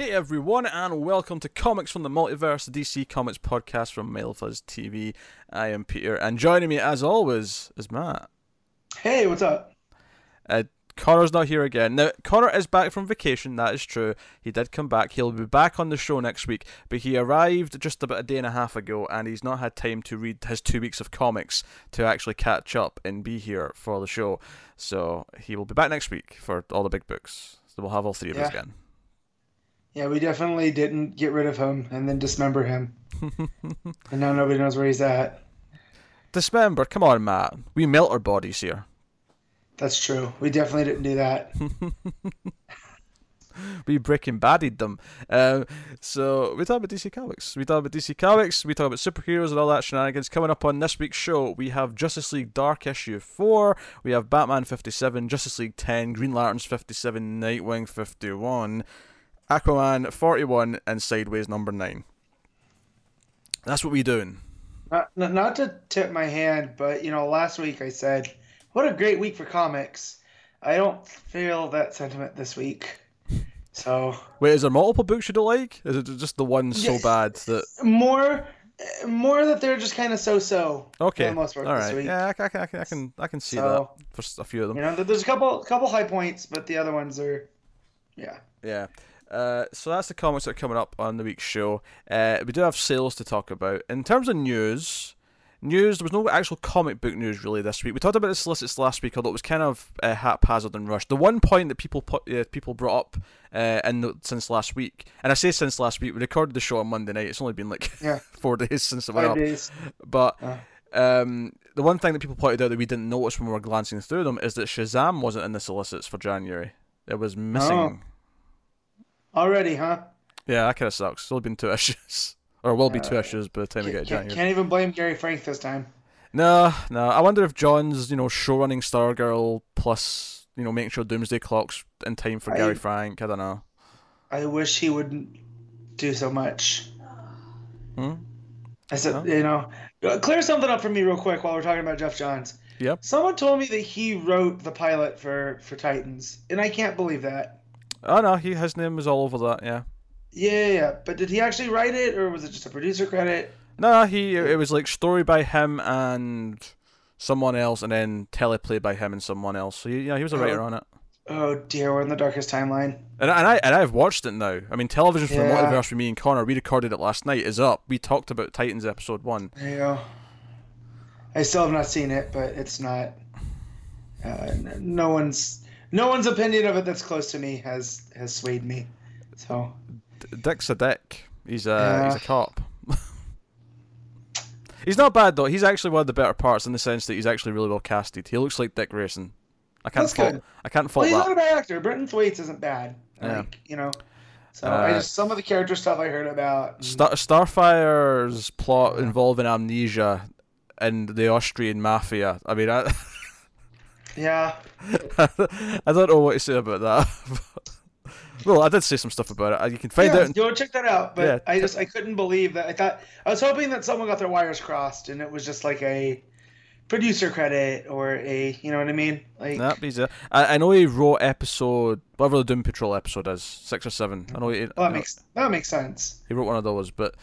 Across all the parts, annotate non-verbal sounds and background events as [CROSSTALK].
Hey everyone, and welcome to Comics from the Multiverse, the DC Comics podcast from MailFuzz TV. I am Peter, and joining me as always is Matt. Hey, what's up? Uh, Connor's not here again. Now, Connor is back from vacation, that is true. He did come back. He'll be back on the show next week, but he arrived just about a day and a half ago, and he's not had time to read his two weeks of comics to actually catch up and be here for the show. So he will be back next week for all the big books. So we'll have all three of us again. Yeah, we definitely didn't get rid of him and then dismember him. [LAUGHS] and now nobody knows where he's at. Dismember, come on, Matt. We melt our bodies here. That's true. We definitely didn't do that. [LAUGHS] we breaking baddied them. Um, so we talk about DC Comics. We talk about DC Comics. We talk about superheroes and all that shenanigans. Coming up on this week's show, we have Justice League Dark issue four. We have Batman fifty seven, Justice League ten, Green Lanterns fifty seven, Nightwing fifty one, Aquaman forty one, and Sideways number nine. That's what we're doing. Not, not, not to tip my hand, but you know, last week I said, "What a great week for comics." I don't feel that sentiment this week. So Wait, is there multiple books you don't like? Is it just the one so bad that? more, more that they're just kind of so-so. Okay, For the most part all this week. Yeah, I, can- I, can- I can I can see So- that for a few of them. You know, there's a couple, couple high points, but the other ones are, yeah. Yeah. Uh, so that's the comics that are coming up on the week's show. Uh, we do have sales to talk about. In terms of news, news there was no actual comic book news really this week. We talked about the solicits last week, although it was kind of uh, haphazard and rushed. The one point that people put, uh, people brought up uh, in the, since last week, and I say since last week, we recorded the show on Monday night. It's only been like Yeah. [LAUGHS] four days since it went Five up. days. But Uh. um, the one thing that people pointed out that we didn't notice when we were glancing through them is that Shazam wasn't in the solicits for January. It was missing. Already, huh? Yeah, that kind of sucks. It's only been two [LAUGHS] issues, or will be two Uh, issues by the time we get to January. can't even blame Gary Frank this time. No, no. I wonder if John's, you know, show running Stargirl plus, you know, making sure Doomsday clocks in time for I- Gary Frank. I don't know. I wish he wouldn't do so much. Hmm? I said, Huh? you know, uh, clear something up for me real quick while we're talking about Geoff Johns. Yep. Someone told me that he wrote the pilot for for Titans, and I can't believe that. Oh no, he his name was all over that. Yeah. Yeah, yeah. But did he actually write it, or was it just a producer credit? No, he it was like story by him and someone else, and then teleplay by him and someone else. So yeah, he was a Oh. writer on it. Oh dear, we're in the darkest timeline. And, and I and I've watched it now. I mean, television for the Yeah. multiverse with me and Connor. We recorded it last night. Is up. We talked about Titans episode one. There you go. I still have not seen it, but it's not. Uh, no one's no one's opinion of it that's close to me has has swayed me. So Dick's a dick. He's a Yeah. he's a cop. [LAUGHS] he's not bad though. He's actually one of the better parts in the sense that he's actually really well casted. He looks like Dick Grayson. I can't That's fault. good. I can't well, fault he's that. not a bad actor. Brenton Thwaites isn't bad. Yeah. Like you know. So I Uh, just some of the character stuff I heard about. Star- Starfire's plot involving amnesia and the Austrian mafia. I mean, I, [LAUGHS] yeah. [LAUGHS] I don't know what to say about that. well, I did say some stuff about it. You can find yeah, out. go check that out. But Yeah. I just I couldn't believe that. I thought I was hoping that someone got their wires crossed and it was just like a producer credit or a you know what I mean? Like Nah, a, I, I know he wrote episode whatever the Doom Patrol episode is, six or seven. I know he, well, that makes that makes sense. he wrote one of those, but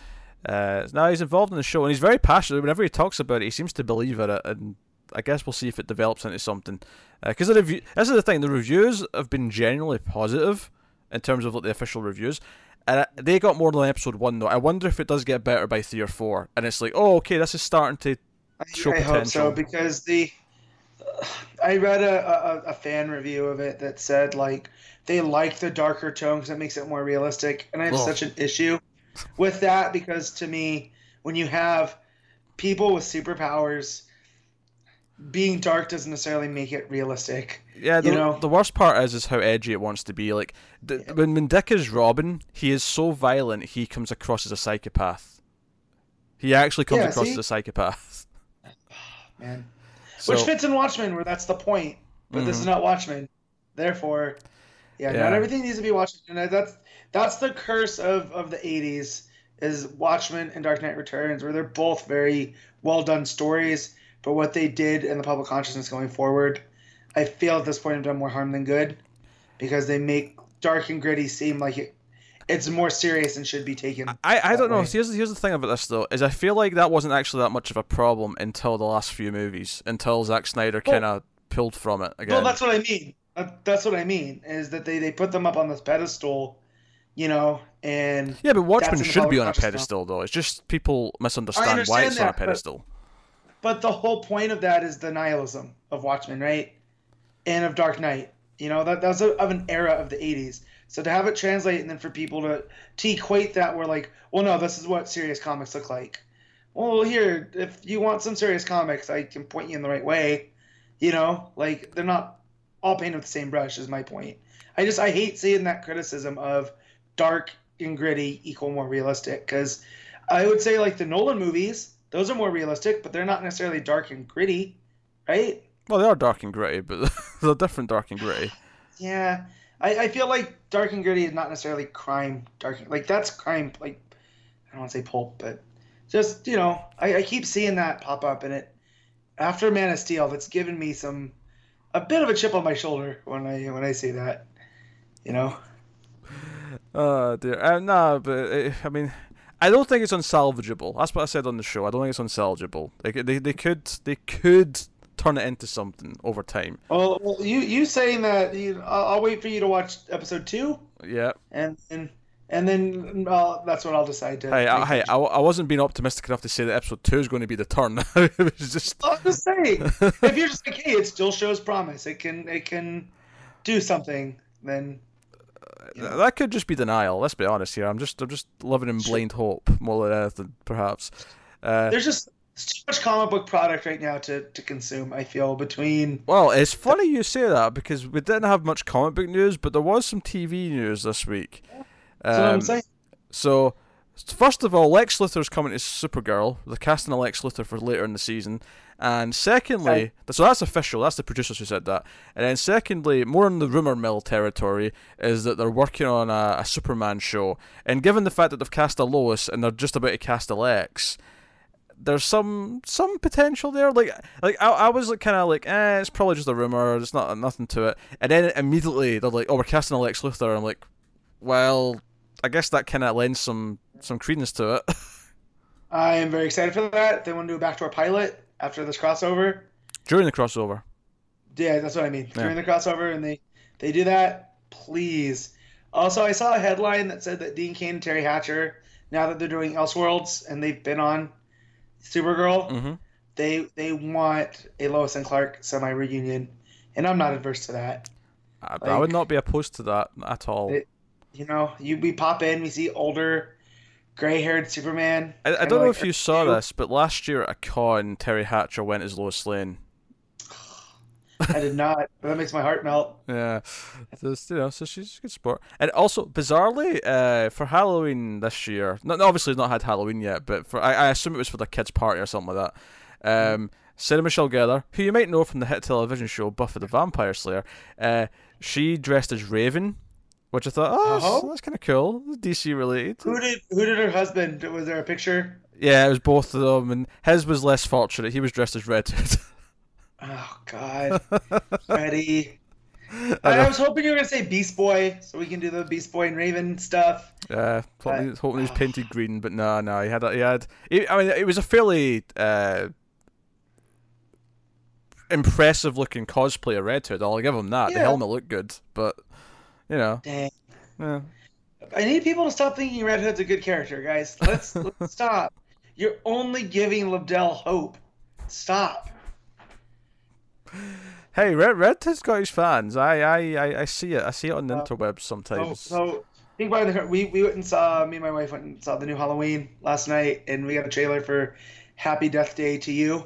uh, now he's involved in the show and he's very passionate. Whenever he talks about it, he seems to believe in it, and I guess we'll see if it develops into something. Uh, because the review, this is the thing, the reviews have been generally positive in terms of like the official reviews. And I- they got more than episode one though. I wonder if it does get better by three or four, and it's like, oh, okay, this is starting to I, Show I hope so potential. because the I read a, a, a fan review of it that said like they like the darker tone because it makes it more realistic, and I have Ugh. such an issue with that because to me, when you have people with superpowers, being dark doesn't necessarily make it realistic. Yeah, the, You know? the worst part is is how edgy it wants to be. Like the, when when Dick is Robin, he is so violent he comes across as a psychopath. He actually comes Yeah, across see? as a psychopath. [SIGHS] Man. So, Which fits in Watchmen, where that's the point. But this Mhm. is not Watchmen. Therefore, yeah, Yeah. not everything needs to be Watchmen. And that's that's the curse of, of the '80s is Watchmen and Dark Knight Returns, where they're both very well done stories. But what they did in the public consciousness going forward, I feel at this point have done more harm than good, because they make dark and gritty seem like it it's more serious and should be taken. I, I don't know. way. Here's here's the thing about this though is I feel like that wasn't actually that much of a problem until the last few movies until Zack Snyder Well- kind of pulled from it again. Well, that's what I mean. That's what I mean is that they they put them up on this pedestal, you know, and yeah, but Watchmen should be on a now. pedestal though. It's just people misunderstand why it's on a that, but- pedestal. But the whole point of that is the nihilism of Watchmen, right? And of Dark Knight. You know, that that's a, of an era of the 80s. So to have it translate and then for people to, to equate that, we're like, well, no, this is what serious comics look like. Well, here, if you want some serious comics, I can point you in the right way. You know, like they're not all painted with the same brush, is my point. I just, I hate seeing that criticism of dark and gritty equal more realistic because I would say, like, the Nolan movies, those are more realistic, but they're not necessarily dark and gritty, right? Well, they are dark and gritty, but [LAUGHS] they're different dark and gritty. Yeah, I, I feel like dark and gritty is not necessarily crime. Dark like that's crime. Like I don't want to say pulp, but just you know, I, I keep seeing that pop up, and it after Man of Steel, that's given me some a bit of a chip on my shoulder when I when I see that. You know, Oh dear. Uh, no, but uh, I mean, I don't think it's unsalvageable. That's what I said on the show. I don't think it's unsalvageable. They could- they, they could they could turn it into something over time. well, well you you saying that you, I'll, I'll wait for you to watch episode two, Yeah. and and and then uh, that's what I'll decide to. Hey, I, hey, I, I wasn't being optimistic enough to say that episode two is going to be the turn. [LAUGHS] it was just. I'm just saying, [LAUGHS] if you're just like, hey, it still shows promise. It can it can do something. Then you know. That could just be denial. Let's be honest here. I'm just I'm just living in blind hope more than anything, perhaps. Uh, there's just too much comic book product right now to, to consume. I feel between well, it's funny you say that because we didn't have much comic book news, but there was some TV news this week. that's what I'm Um, saying. So, first of all, Lex Luthor's coming to Supergirl. They're casting a Lex Luthor for later in the season. And secondly, Right. so that's official. That's the producers who said that. And then secondly, more in the rumor mill territory is that they're working on a, a Superman show. And given the fact that they've cast a Lois and they're just about to cast a Lex, there's some some potential there. Like like I, I was like kind of like, eh, it's probably just a rumor. There's not nothing to it. And then immediately they're like, oh, we're casting a Lex Luthor. I'm like, well, I guess that kind of lends some some credence to it. [LAUGHS] I am very excited for that. They want to do a backdoor pilot after this crossover. During the crossover, Yeah, that's what I mean. Yeah. During the crossover, and they they do that, please. Also, I saw a headline that said that Dean Cain and Teri Hatcher, now that they're doing Elseworlds and they've been on Supergirl, hmm they they want a Lois and Clark semi reunion, and I'm not adverse to that. I, I would not be opposed to that at all. It- You know, you we pop in, we see older, gray-haired Superman. I, I don't know like if you saw this, but last year at a con, Teri Hatcher went as Lois Lane. [SIGHS] I did not. But that makes my heart melt. Yeah, just, you know, so she's a good sport. And also, bizarrely, uh, for Halloween this year, not obviously not had Halloween yet, but for I, I assume it was for the kids' party or something like that. Um, Sarah Michelle Gellar, who you might know from the hit television show Buffy the Vampire Slayer, uh, she dressed as Raven, which I thought, oh, that's, Oh. that's kind of cool, DC related. Who did who did her husband? Was there a picture? Yeah, it was both of them, and his was less fortunate. He was dressed as Red Hood. [LAUGHS] Oh God, Freddy. [LAUGHS] I I, was hoping you were gonna say Beast Boy, so we can do the Beast Boy and Raven stuff. Yeah, hoping, But- hoping he was painted green, but no, no, he had, he had. He, I mean, it was a fairly uh, impressive looking cosplay of Red Hood. I'll give him that. The helmet looked good, but you know, Dang. yeah. I need people to stop thinking Red Hood's a good character, guys. Let's [LAUGHS] let's stop. You're only giving Lobdell hope. Stop. Hey, Red Red Hood's got his fans. I, I, I, I see it. I see it on the Uh, interwebs So, sometimes. so think about it. We we went and saw me and my wife went and saw the new Halloween last night, and we got a trailer for Happy Death Day 2U,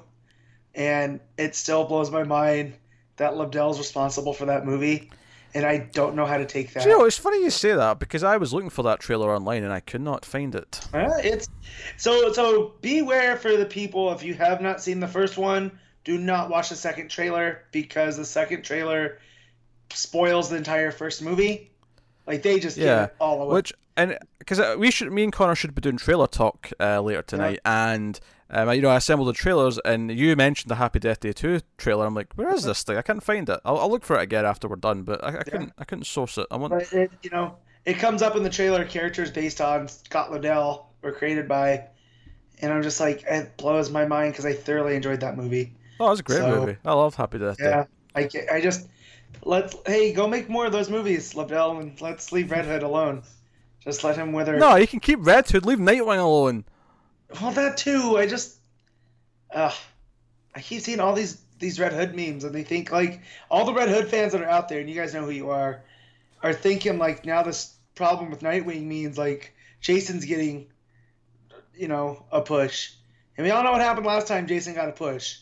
and it still blows my mind that Lobdell's responsible for that movie, and I don't know how to take that. Do you know, it's funny you say that because I was looking for that trailer online and I could not find it. Uh, it's so so beware for the people if you have not seen the first one do not watch the second trailer because the second trailer spoils the entire first movie like they just Yeah, all away Which and because we should, me and Connor should be doing trailer talk uh, later tonight, and um, you know I assembled the trailers, and you mentioned the Happy Death Day two trailer. I'm like, where is this thing? I can't find it. I'll, I'll look for it again after we're done, but I, I couldn't, I couldn't source it. I want. but it, you know it comes up in the trailer. Characters based on Scott Lobdell were created by, and I'm just like, it blows my mind because I thoroughly enjoyed that movie. Oh, it was a great So- movie. I love Happy Death Day. Yeah, I, I just let's hey go make more of those movies, Lobdell, and let's leave Red Hood alone. Just let him wither. No, you can keep Red Hood. Leave Nightwing alone. Well, that too. I just, uh, I keep seeing all these these Red Hood memes, and they think like all the Red Hood fans that are out there, and you guys know who you are, are thinking like now this problem with Nightwing means like Jason's getting, you know, a push, and we all know what happened last time Jason got a push.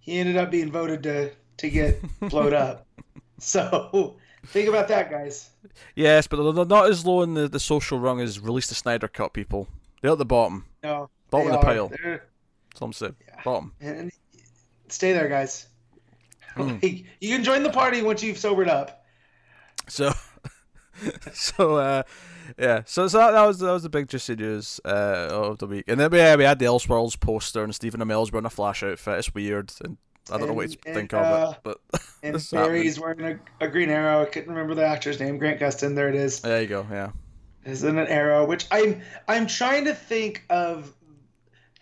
He ended up being voted to to get [LAUGHS] blowed up. So think about that, guys. Yes, but they're- they're not as low in the, the social rung as release the Snyder Cut people. They're at the bottom. No, Bottom they of the are. pile. They're- Some say. Yeah. Bottom. and stay there, guys. Hmm. [LAUGHS] Like, you can join the party once you've sobered up. So, [LAUGHS] so uh, yeah. So, so that, that was that was the big juicy news uh, of the week. And then yeah, we had the Elseworlds poster and Stephen Amell's wearing a Flash outfit. It's weird, and I don't know what to And- think [LAUGHS] and, of uh, it. But And. Barry's wearing a, a green arrow. I couldn't remember the actor's name. Grant Gustin. There it is. there you go. Yeah. Is in an arrow, which I'm I'm trying to think of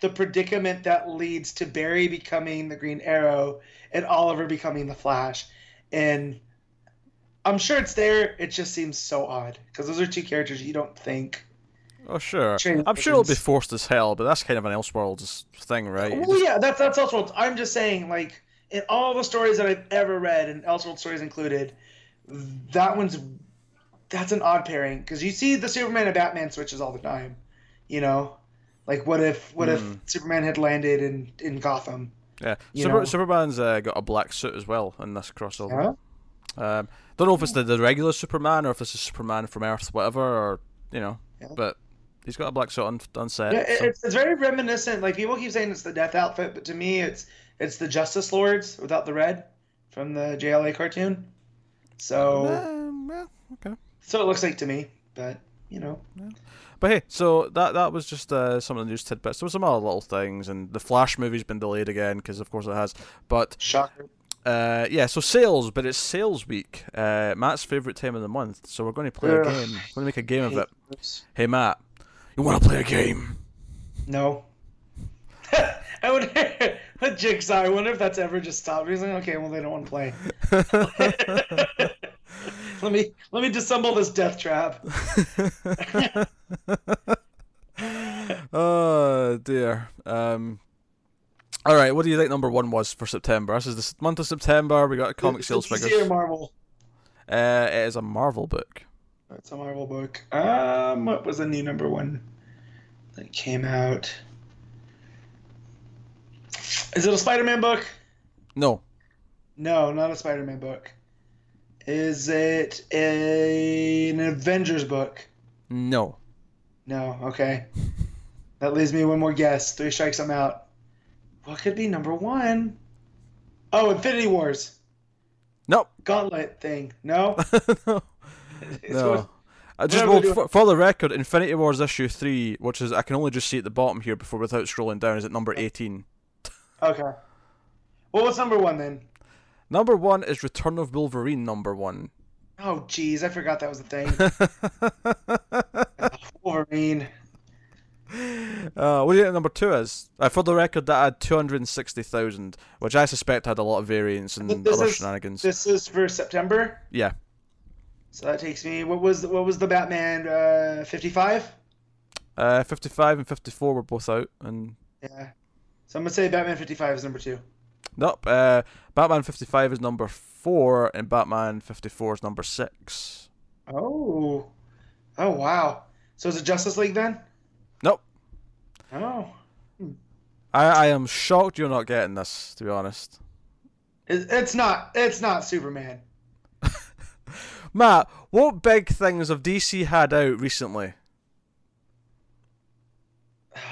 the predicament that leads to Barry becoming the Green Arrow and Oliver becoming the Flash, and I'm sure it's there. It just seems so odd because those are two characters you don't think. Oh sure. Change I'm sure it'll be forced as hell, but that's kind of an Elseworlds thing, right? Well, just- yeah, that's that's Elseworlds. I'm just saying, like in all the stories that I've ever read, and Elseworlds stories included, that one's that's an odd pairing because you see the Superman and Batman switches all the time. You know, like what if what Hmm. if Superman had landed in in Gotham? Yeah, Super. Superman's uh, got a black suit as well in this crossover. Yeah. Um, don't know if it's the, the regular Superman or if this is Superman from Earth, whatever, or you know, Yeah. but he's got a black suit on, on set. Yeah, it, so- it's, it's very reminiscent. Like people keep saying it's the Death outfit, but to me, it's it's the Justice Lords without the red from the JLA cartoon. So Um, yeah, okay. so it looks like to me, but you know. But hey, so that that was just uh, some of the news tidbits. There were some other little things, and the Flash movie's been delayed again because, of course, it has. But Shocker. uh, yeah, so sales, but it's sales week. Uh, Matt's favorite time of the month, so we're going to play a game. We're going to make a game of it. those. Hey Matt, you want to play a game? No. [LAUGHS] I wonder [LAUGHS] what Jigsaw. I wonder if that's ever just stopped. He's like, okay, well they don't want to play. [LAUGHS] let me let me disassemble this death trap. [LAUGHS] oh dear. Um. All right, what do you think number one was for September? This is the month of September. We got a comic It's- sales it's or. Marvel. Uh, it is a Marvel book. It's a Marvel book. Um, what was the new number one that came out? Is it a Spider-Man book? No, No, not a Spider-Man book. Is it a, an Avengers book? no. No. Okay. That leaves me one more guess. Three strikes, I'm out. What could be number one? Oh, Infinity Wars. Nope. Gauntlet thing. No. [LAUGHS] no. It's No. what- I just well, for, for the record, Infinity Wars issue three, which is I can only just see at the bottom here before without scrolling down, is at number eighteen. Okay. Well, what's number one then? Number one is Return of Wolverine. Number one. Oh, geez, I forgot that was a thing. [LAUGHS] [LAUGHS] Wolverine. Uh, what do you think number two is? Uh, for the record, that had 260,000, which I suspect had a lot of variance and This other is- shenanigans. This is for September, Yeah. so that takes me. What was what was the Batman? Uh, fifty-five. Uh, 55 and 54 were both out. And Yeah. So I'm gonna say Batman fifty-five is number two. Nope. Uh, Batman 55 is number four, and Batman 54 is number six. Oh. Oh wow. So is it Justice League then? Nope. Oh. I, I am shocked you're not getting this, to be honest. It's not. It's not Superman. [LAUGHS] Matt, what big things have DC had out recently? [SIGHS]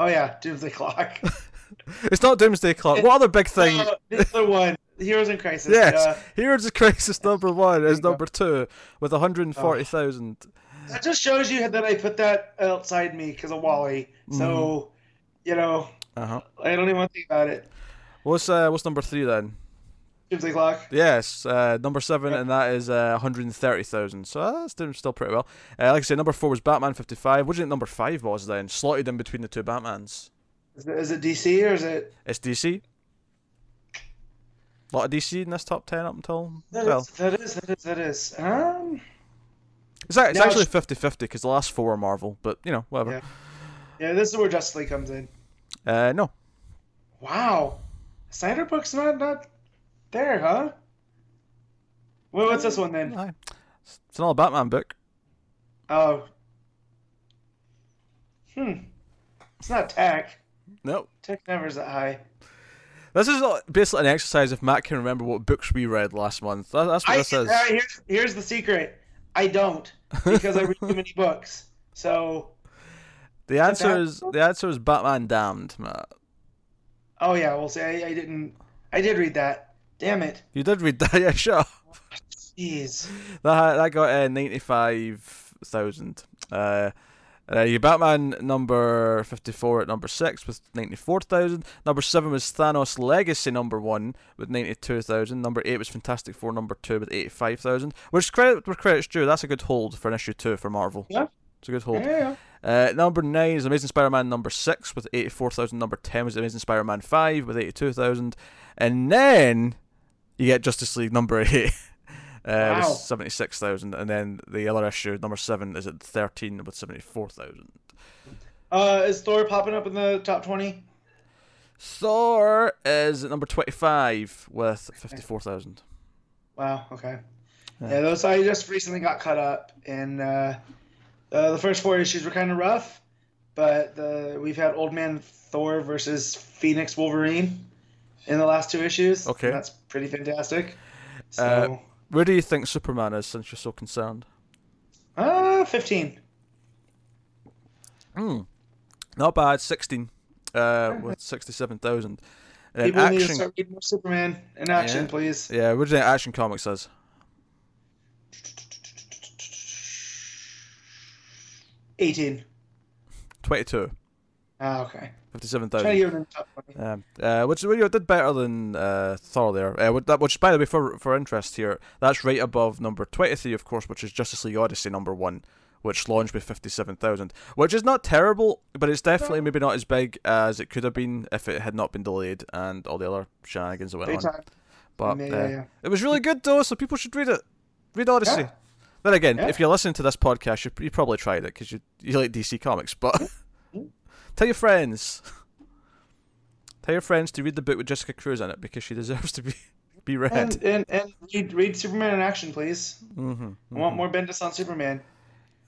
Oh yeah, Doomsday Clock. [LAUGHS] [LAUGHS] It's not Doomsday Clock. What other big thing? Uh, the other one, Heroes in Crisis. yes, Uh, Heroes of Crisis number one is number two with 140,000. that just shows you that I put that outside me because of Wally. Mm-hmm. So, you know, Uh huh. I don't even want to think about it. What's uh, what's number three then? Doomsday Clock. Yes, uh, number seven, Yep. and that is uh, 130,000. So that's doing still pretty well. Uh, like I said, number four was Batman 55. What do you think number five was then? Slotted in between the two Batmans. Is it DC or is it? It's DC. A lot of DC in this top 10 up until. That well, is, that is, that is, that is. Um, it's, it's now actually it's- 50 50 because the last four are Marvel, but you know, whatever. Yeah. yeah, this is where Justice League comes in. Uh, no. Wow, Snyder Book's not not there, huh? What's this one then? It's another Batman book. Oh, hmm, it's not Tech. No. Tech never's that high. This is basically an exercise if Matt can remember what books we read last month. That, that's what I, this is. uh, here's here's the secret. I don't because I read too many books. So, The answer is the answer is Batman Damned, Matt. oh yeah, we'll say I, I didn't. I did read that. Damn it. You did read that, [LAUGHS] yeah, sure. Jeez. That that got uh, ninety five thousand. Uh, uh, your Batman number fifty four at number six with ninety four thousand. Number seven was Thanos Legacy number one with ninety two thousand. Number eight was Fantastic Four number two with eighty five thousand. Which credit where credit's due. That's a good hold for an issue two for Marvel. Yeah. It's a good hold. Yeah. Uh, number nine is Amazing Spider-Man number six with eighty-four thousand. Number ten was Amazing Spider-Man five with eighty-two thousand, and then you get Justice League number [LAUGHS] eight uh, Wow. with seventy-six thousand, and then the other issue number seven is at thirteen with seventy-four thousand. Uh, is Thor popping up in the top twenty? Thor is at number twenty-five with fifty-four thousand. Wow. Okay. Yeah. Yeah. those I just recently got cut up, and uh, uh, the first four issues were kind of rough, but the we've had Old Man Thor versus Phoenix Wolverine in the last two issues. Okay. that's pretty fantastic. Uh, So, Where do you think Superman is, since you're so concerned? uh, fifteen. Hmm, not bad. Sixteen, uh, with sixty-seven thousand. And People need to action, start reading more Superman in action, Yeah. please. yeah. What do you think Action Comics is? Eighteen. Twenty-two. Ah, okay. Fifty-seven thousand. Trying to thousand. get them in the top twenty. Um, uh, which well, you did better than uh, Thor there. Uh, which- that, which, by the way, for for interest here, that's right above number twenty-three, of course, which is Justice League Odyssey number one, which launched with fifty-seven thousand, which is not terrible, but it's definitely maybe not as big as it could have been if it had not been delayed and all the other shenanigans that went Big on. But yeah, uh, yeah, yeah. it was really good though, so people should read it. Read Odyssey. Then again, if you're listening to this podcast, you, you probably tried it because you you like DC Comics. But. [LAUGHS] tell your friends, tell your friends to read the book with Jessica Cruz in it because she deserves to be [LAUGHS] be read. And and and read, read Superman in action, please. mm-hmm, I want more Bendis on Superman.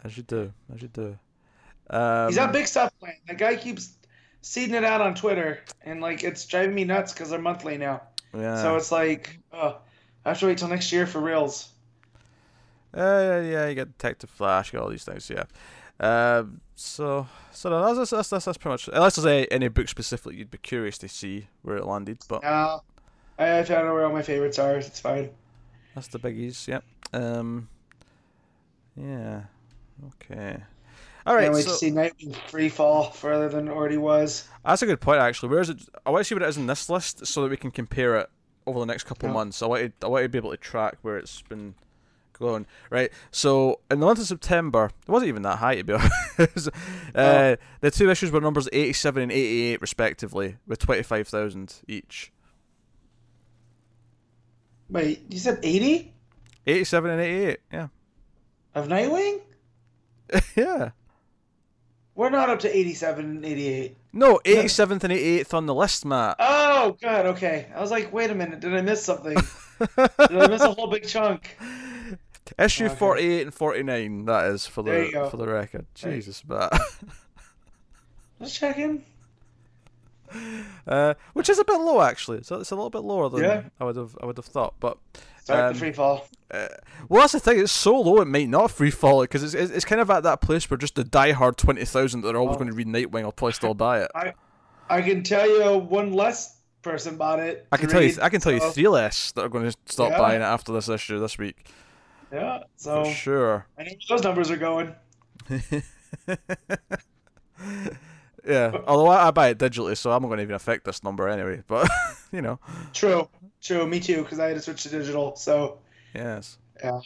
As you do, as you do. Um, He's got big stuff planned. That guy keeps seeding it out on Twitter, and like it's driving me nuts because they're monthly now. Yeah. So it's like, oh, I have to wait till next year for reals. Uh, yeah, you get Detective Flash, you got all these things, yeah. Um, so, so that's, that's, that's, that's pretty much. Unless there's any, any book specifically you'd be curious to see where it landed, but Now, I found out where all my favorites are. It's fine. that's the biggies, yep. Um, yeah, okay. All right, Can't wait so to see Nightwing free fall further than it already was. that's a good point actually. Where is it? I want to see what it is in this list so that we can compare it over the next couple Yeah. months. I want to, I want to be able to track where it's been going. Right. So in the month of September, it wasn't even that high to be [LAUGHS] honest. uh, The two issues were numbers eighty-seven and eighty-eight respectively, with twenty-five thousand each. Wait, you said 80 Eighty-seven and eighty-eight. Yeah. of Nightwing? [LAUGHS] yeah. We're not up to 87 and 88. No, eighty-seventh and eighty-eighth on the list, Matt. Oh, God, okay. I was like, wait a minute, did I miss something? [LAUGHS] did I miss a whole big chunk? Issue Okay. forty-eight and forty-nine. That is for the for the record. Right. Jesus, Matt. Just [LAUGHS] checking. uh, which is a bit low actually. So it's a little bit lower than Yeah. I would have I would have thought. But Um, the free fall. uh, well, that's the thing. It's so low it might not free fall because it's, it's it's kind of at that place where just the diehard twenty thousand that are always Oh. going to read Nightwing will probably still buy it. I can tell you one less person bought it. I can tell you I can tell you three less that are going to stop Yeah. buying it after this issue this week Yeah, so for sure. I know where those numbers are going. [LAUGHS] yeah. Although I, I buy it digitally, so I'm not going to even affect this number anyway. But [LAUGHS] you know, True. True, me too, because I had to switch to digital. So Yes. yeah,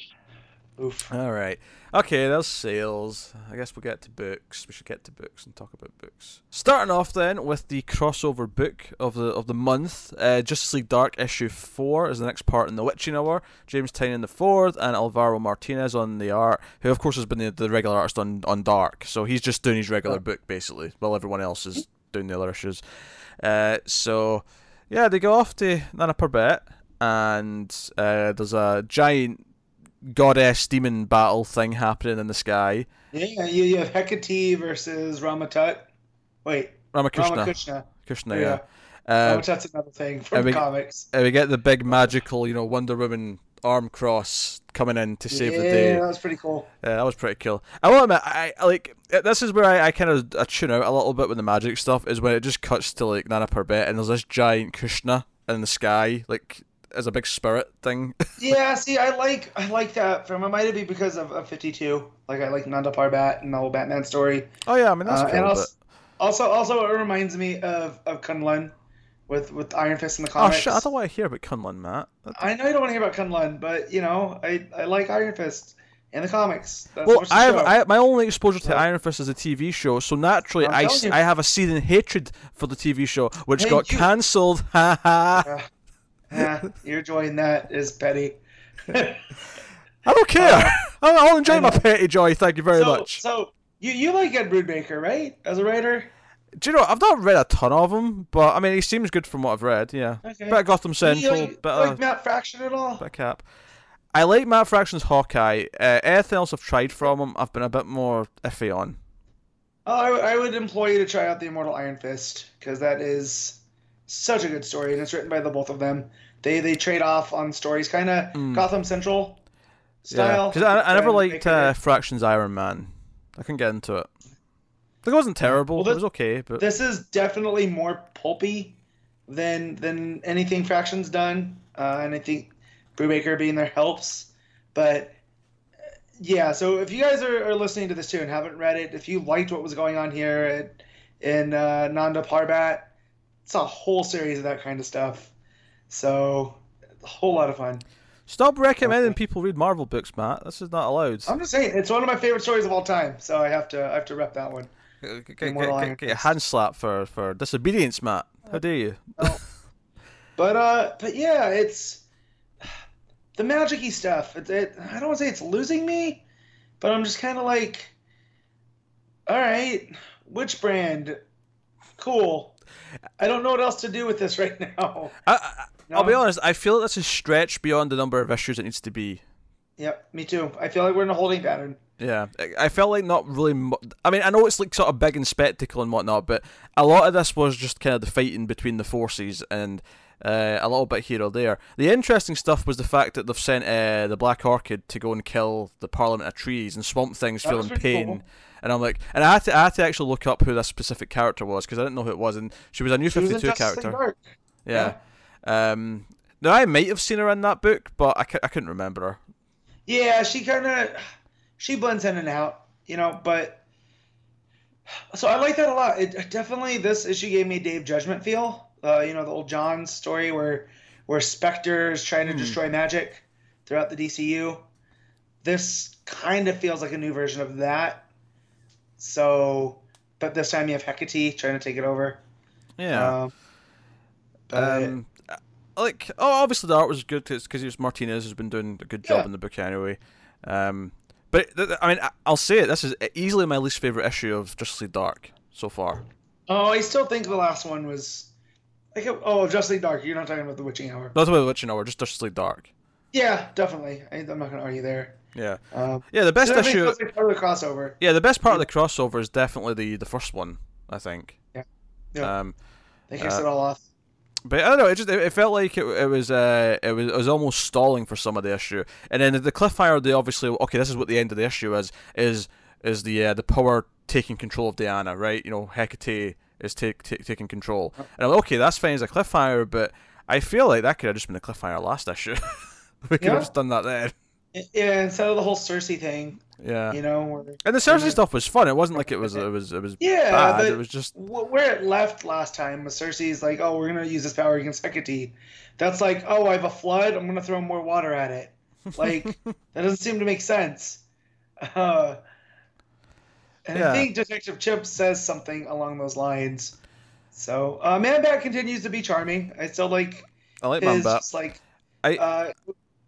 oof. All right. Okay, there's sales. I guess we'll get to books. We should get to books and talk about books. Starting off then with the crossover book of the of the month, uh, Justice League Dark issue four is the next part in the Witching Hour. James Tynion the fourth and Alvaro Martinez on the art, who of course has been the, the regular artist on on Dark. So he's just doing his regular book basically, while everyone else is doing the other issues. Uh, so yeah, they go off to Nanda Parbat, and uh, there's a giant goddess demon battle thing happening in the sky. Yeah, you, you have Hecate versus Ramatut. Wait, Ramakrishna. Ramakrishna. Krishna, Yeah. yeah. Uh, Ramatut's another thing from we- comics. and we get the big magical, you know, Wonder Woman arm cross coming in to save yeah, the day. Yeah, that was pretty cool. Yeah, that was pretty cool. I will admit, I, I like uh, this is where I, I kind of I tune out a little bit with the magic stuff. Is when it just cuts to like Nanda Parbat and there's this giant Krishna in the sky, like as a big spirit thing. [LAUGHS] Yeah, see, I like I like that from it might be because of, of 52. Like I like Nanda Parbat and the whole Batman story. oh yeah, I mean that's Uh, cool. and but... also, also, also, it reminds me of of Kunlun with with Iron Fist in the Oh comics. shit! I don't want to hear about Kunlun, Matt. That- I know you don't want to hear about Kunlun, but you know, I I like Iron Fist in the comics. That's Well, I have. I, my only exposure to Yeah. Iron Fist is a TV show, so naturally I'm I, you. I have a seething hatred for the TV show, which Hey, got you- cancelled. [LAUGHS] Ha ha! Yeah, [LAUGHS] your joy in that is petty. I don't care. [LAUGHS] I'll, I'll enjoy Uh, my petty joy. Thank you very so, much. So you you like Ed Brubaker, right? As a writer. Do you know? I've not read a ton of him, but I mean, he seems good from what I've read. Yeah, Okay. of Gotham Do Central, you like, of like Matt Fraction at all? of Cap. I like Matt Fraction's Hawkeye. Uh, anything else I've tried from him, I've been a bit more iffy on. Oh, I, would- I would implore you to try out the Immortal Iron Fist because that is such a good story, and it's written by the both of them. They they trade off on stories, kind of Mm. Gotham Central style. because I, I never liked uh, Fraction's Iron Man. I couldn't get into it. Like, it wasn't terrible. Well, it was okay, but This is definitely more pulpy than than anything Fraction's done, uh, and I think Brubaker being there helps. But uh, yeah, so if you guys are, are listening to this too and haven't read it, if you liked what was going on here at, in uh, Nanda Parbat, it's a whole series of that kind of stuff. So a whole lot of fun. stop recommending Okay. people read Marvel books, Matt. This is not allowed. I'm just saying, it's one of my favorite stories of all time. So I have to I have to rep that one. Get, get, get, get, Iron get your Fist. hand slap for, for disobedience, Matt. How dare you? But uh, but yeah, it's the magic-y stuff. It, it, I don't want to say it's losing me, but I'm just kind of like, all right, which brand? Cool. I don't know what else to do with this right now. I, I, I'll be honest. I feel like this is stretched beyond the number of issues it needs to be. Yep, me too. I feel like we're in a holding pattern. Yeah, I- felt like not really. Mu- I mean, I know it's like sort of big and spectacle and whatnot, but a lot of this was just kind of the fighting between the forces and uh, a little bit here or there. The interesting stuff was the fact that they've sent uh, the Black Orchid to go and kill the Parliament of Trees and Swamp Thing's That feeling pain. cool. And I'm like, and I had to, I had to actually look up who this specific character was because I didn't know who it was, and she was a new 52 Justice character. Dark. Yeah. Um. Now I might have seen her in that book, but I, cou- I couldn't remember her. Yeah, she kind of she blends in and out, you know. But so I like that a lot. It definitely this issue gave me a Day of Judgment feel. Uh, you know, the old John story where where Spectre is trying to Hmm. destroy magic throughout the DCU. This kind of feels like a new version of that. So, but this time you have Hecate trying to take it over. Yeah. Um, Um, like, oh, obviously the art was good because Martinez who's been doing a good job Yeah. in the book anyway. Um, but I mean, I- I'll say it. This is easily my least favorite issue of Justice League Dark so far. oh, I still think the last one was like oh, Justice League Dark. You're not talking about the Witching Hour. Not about the Witching Hour, just Justice League Dark. Yeah, definitely. I, I'm not going to argue there. Yeah, Um, yeah. The best issue. part of the crossover. Yeah, the best part of the crossover is definitely the the first one. I think. Yeah. Um, They kicks Uh, it all off. But I don't know. It just it, it felt like it, it was uh it was it was almost stalling for some of the issue, and then the cliffhanger. They obviously okay. This is what the end of the issue is is is the uh, the power taking control of Diana, right? You know, Hecate is take, take, taking control, and I'm like, okay, that's fine as a cliffhanger, but I feel like that could have just been a cliffhanger last issue. [LAUGHS] [LAUGHS] we could Yeah. have just done that then. Yeah, instead of the whole Circe thing, Yeah. you know. Where, And the Circe Yeah. stuff was fun. It wasn't like it was it was it was [LAUGHS] yeah, bad. It was just where it left last time was Circe's like, oh, we're gonna use this power against Hecate. That's like, oh, I have a flood. I'm gonna throw more water at it. Like [LAUGHS] that doesn't seem to make sense. Uh, and Yeah. I think Detective Chimp says something along those lines. So uh, Man Bat continues to be charming. I still like I like Man Bat. just like I- uh,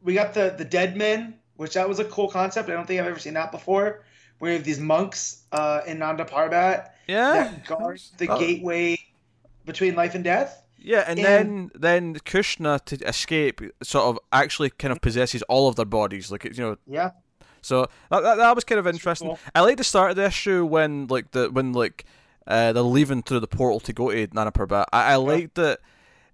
we got the the dead men, which that was a cool concept. I don't think I've ever seen that before. We have these monks uh, in Nanda Parbat Yeah. that guard the Oh. gateway between life and death. Yeah, and, And- then then Kushna to escape sort of actually kind of possesses all of their bodies, like you know. Yeah, So that, that, that was kind of interesting. cool. I like the start of the issue when like the when like uh, they're leaving through the portal to go to Nanda Parbat. I, I like that.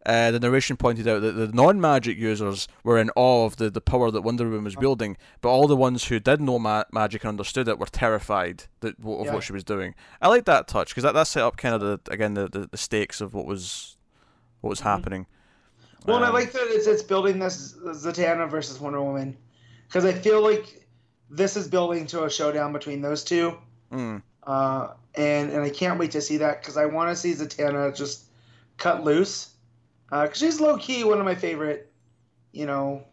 Uh, the narration pointed out that the non-magic users were in awe of the, the power that Wonder Woman was wielding, but all the ones who did know ma- magic and understood it were terrified that, of Yeah. what she was doing. I like that touch because that, that set up kind of the again the, the, the stakes of what was what was happening. Well, and I Um, like that it's it's building this Zatanna versus Wonder Woman because I feel like this is building to a showdown between those two, mm, uh, and and I can't wait to see that because I want to see Zatanna just cut loose because she's low key one of my favorite. You know,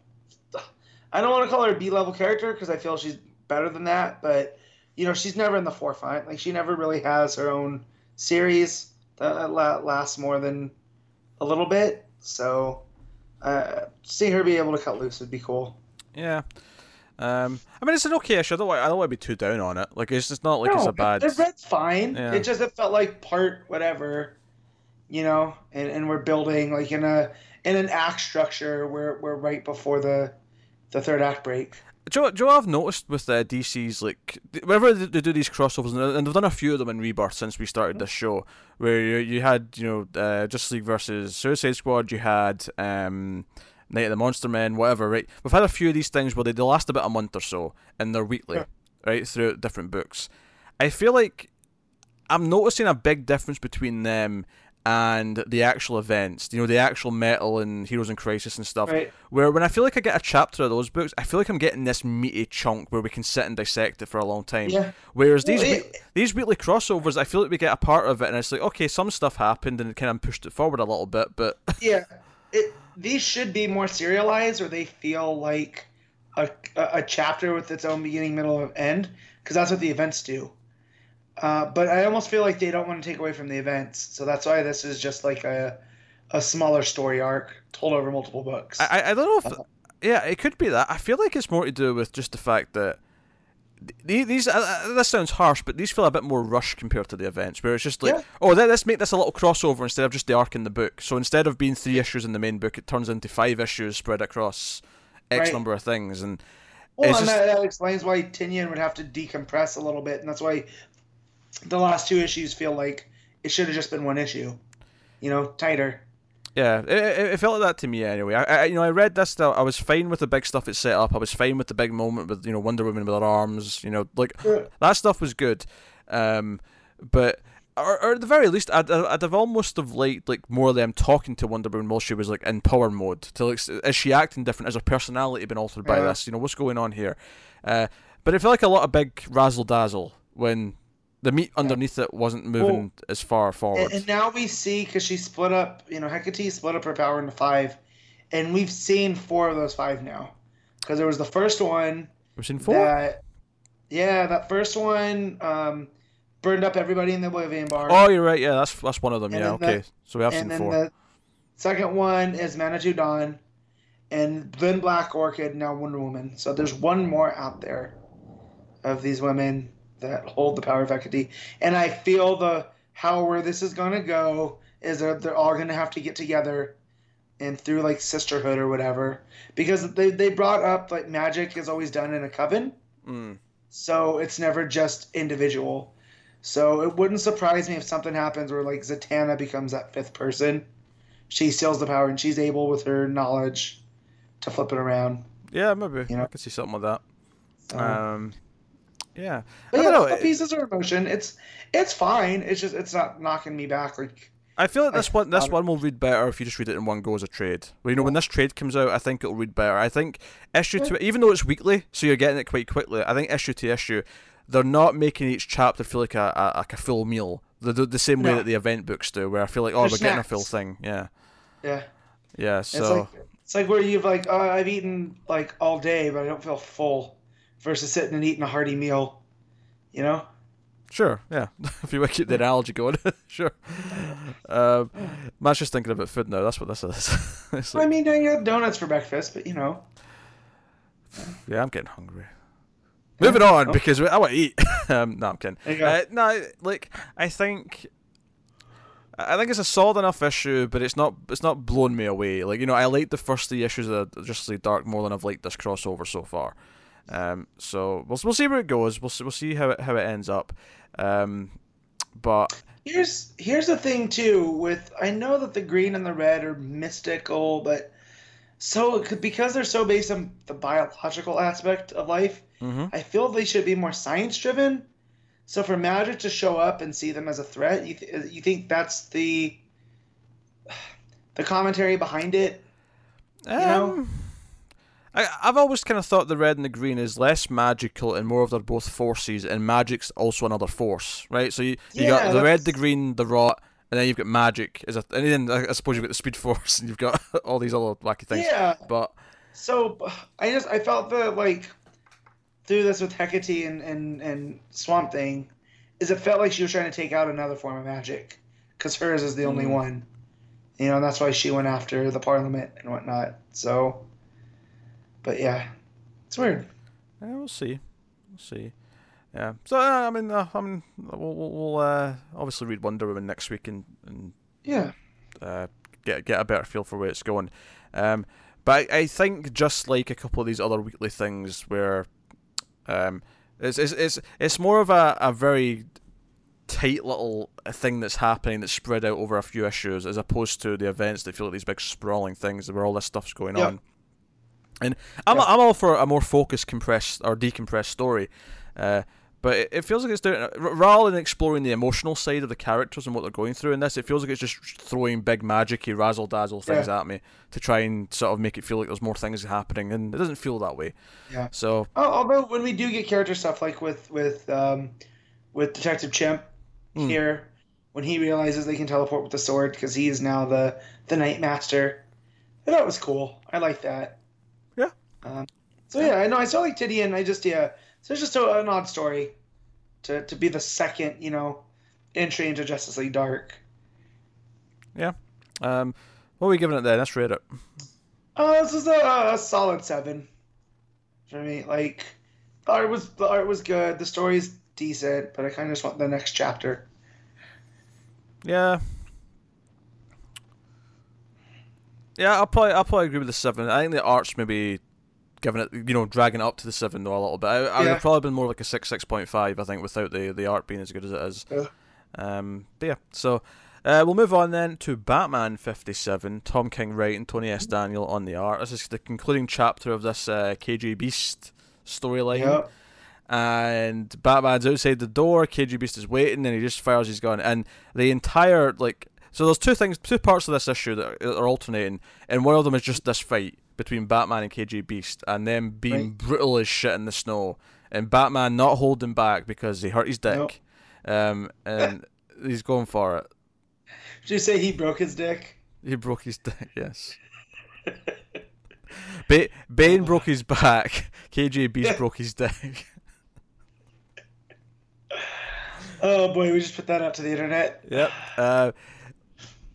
I don't want to call her a B level character because I feel she's better than that, but you know she's never in the forefront. Like she never really has her own series that lasts more than a little bit. So uh, see her be able to cut loose would be cool. yeah. Um, I mean, it's an okay issue. I don't want, I don't want to be too down on it. Like, it's just not like it's a bad. Read fine. Yeah. It just it felt like part whatever, you know. And, and we're building like in a in an act structure. We're we're right before the the third act break. Joe, Joe, I've noticed with uh, DC's like whenever they, do these crossovers, and- and they've done a few of them in Rebirth since we started this show, where you, you had you know uh, Justice League versus Suicide Squad, you had um, Night of the Monster Men, whatever. Right, we've had a few of these things where they, they last about a month or so, and they're weekly, Yeah. right, throughout different books. I feel like I'm noticing a big difference between them and the actual events. You know, the actual metal and Heroes in Crisis and stuff. Right. Where when I feel like I get a chapter of those books, I feel like I'm getting this meaty chunk where we can sit and dissect it for a long time. Yeah. Whereas these Well, it- these weekly crossovers, I feel like we get a part of it, and it's like okay, some stuff happened and it kind of pushed it forward a little bit, but [LAUGHS] Yeah. It these should be more serialized, or they feel like a a, a chapter with its own beginning, middle, and end, because that's what the events do. Uh, but I almost feel like they don't want to take away from the events, so that's why this is just like a a smaller story arc told over multiple books. I I- don't know if yeah, it could be that. I feel like it's more to do with just the fact that. These uh, uh, this sounds harsh, but these feel a bit more rushed compared to the events, where it's just like, Yeah. oh, let, let's make this a little crossover instead of just the arc in the book. So instead of being three issues in the main book, it turns into five issues spread across X Right. number of things, and Well, and just- that, that explains why Tynion would have to decompress a little bit, and that's why the last two issues feel like it should have just been one issue. You know, tighter. Yeah, it, it, felt like that to me anyway. I, I you know I read this stuff. I was fine with the big stuff it set up. I was fine with the big moment with you know Wonder Woman with her arms. You know, like Yeah. that stuff was good. Um, but or, or at the very least, I'd, I'd have almost have liked like more of them talking to Wonder Woman while she was like in power mode. To like, is she acting different? Has her personality been altered by Yeah. this? You know, what's going on here? Uh, but it felt like a lot of big razzle dazzle when the meat underneath it wasn't moving as far forward. And, now we see because she split up. You know, Hecate split up her power into five, and we've seen four of those five now. Because there was the first one We've seen four. that, yeah, that first one um, burned up everybody in the Oblivion Bar. Oh, you're right. Yeah, that's that's one of them. And yeah, then the- okay. so we have seen four. the second one is Manitou Dawn, and then Black Orchid, now Wonder Woman. So there's one more out there of these women that hold the power of Hecate. And I feel the how where this is gonna go is that they're all gonna have to get together and through like sisterhood or whatever. Because they, they brought up like magic is always done in a coven. Mm. So it's never just individual. So it wouldn't surprise me if something happens where like Zatanna becomes that fifth person. She steals the power and she's able with her knowledge to flip it around. Yeah, maybe You know? I could see something like that. So, Um, yeah, I but yeah, know. the pieces of emotion. It's it's fine. It's just it's not knocking me back like I feel like this I- one this one will read better if you just read it in one go as a trade. Well, you know, when this trade comes out, I think it'll read better. I think issue to even though it's weekly, so you're getting it quite quickly. I think issue to issue, they're not making each chapter feel like a, a like a full meal. The the, the same way No. that the event books do, where I feel like oh, They're we're getting a full thing. Yeah, Yeah. yeah. It's So like it's like where you've like oh, I've eaten like all day, but I don't feel full, versus sitting and eating a hearty meal. You know. sure, yeah. [LAUGHS] if you want to keep the analogy going, [LAUGHS] sure. Um, man's just thinking about food now. That's what this is. [LAUGHS] It's I like, mean, I had donuts for breakfast, but you know. yeah, I'm getting hungry. Moving on Oh. because I want to eat. um, no, I'm kidding. You. Uh, no, like I think, I think it's a solid enough issue, but it's not it's not blown me away. Like you know, I like the first three issues of Justice League Dark more than I've liked this crossover so far. Um, so we'll we'll see where it goes. We'll see, we'll see how it how it ends up. Um, but Here's here's the thing too with I know that the green and the red are mystical, but so because they're so based on the biological aspect of life, mhm. I feel they should be more science driven. So for Magic to show up and see them as a threat, you th- you think that's the the commentary behind it? Um, know? I, I've always kind of thought the red and the green is less magical and more of they're both forces, and magic's also another force, right? So you, you got Yeah, the red, the green, the rot, and then you've got magic, as a, and then I suppose you've got the speed [LAUGHS] force, and you've got all these other wacky things. Yeah. But So I just I felt the like through this with Hecate and, and and Swamp Thing, is it felt like she was trying to take out another form of magic, because hers is the only Mm. one, you know, and that's why she went after the Parliament and whatnot. So, but yeah, it's weird. yeah, we'll see, we'll see. Yeah. So uh, I mean, uh, I mean, we'll, we'll, uh, obviously read Wonder Woman next week and and Yeah, uh, get get a better feel for where it's going. Um, but I, I think just like a couple of these other weekly things where um, it's, it's, it's, it's more of a, a very tight little thing that's happening that's spread out over a few issues as opposed to the events that feel like these big sprawling things where all this stuff's going Yeah. on. And I'm, Yeah. I'm all for a more focused, compressed, or decompressed story. Uh, but it, it feels like it's doing rather than exploring the emotional side of the characters and what they're going through in this. It feels like it's just throwing big magicy razzle dazzle things at me to try and sort of make it feel like there's more things happening, and it doesn't feel that way. Yeah. So Oh, although when we do get character stuff like with with um, with Detective Chimp Mm. here, when he realizes they can teleport with the sword because he is now the the Nightmaster, that was cool. I like that. Yeah. Um, so yeah, I know I saw like Titty, and I just yeah, so it's just a, an odd story to to be the second you know entry into Justice League Dark. Yeah. Um, what are we giving it then? Let's rate it. Uh, this is a, a solid seven for me. Like, the art was the art was good. The story's decent, but I kind of just want the next chapter. Yeah. Yeah, I'll probably I'll probably agree with the seven. I think the art's maybe giving it you know dragging it up to the seven though a little bit. I, I would have probably been more like a six six point five. I think without the the art being as good as it is. Yeah. Um, but yeah, so uh, we'll move on then to Batman fifty seven. Tom King writing, Tony S Daniel on the art. This is the concluding chapter of this uh, KG Beast storyline Yeah, and Batman's outside the door. KG Beast is waiting, and he just fires his gun. And the entire like, so there's two things, two parts of this issue that are alternating, and one of them is just this fight between Batman and KG Beast, and them being Right. brutal as shit in the snow, and Batman not holding back because he hurt his dick, um, and [LAUGHS] he's going for it. did you say he broke his dick? He broke his dick. Yes. [LAUGHS] Ba- Bane broke his back. [LAUGHS] KG Beast broke his dick. Oh boy, we just put that out to the internet. Yep. Uh,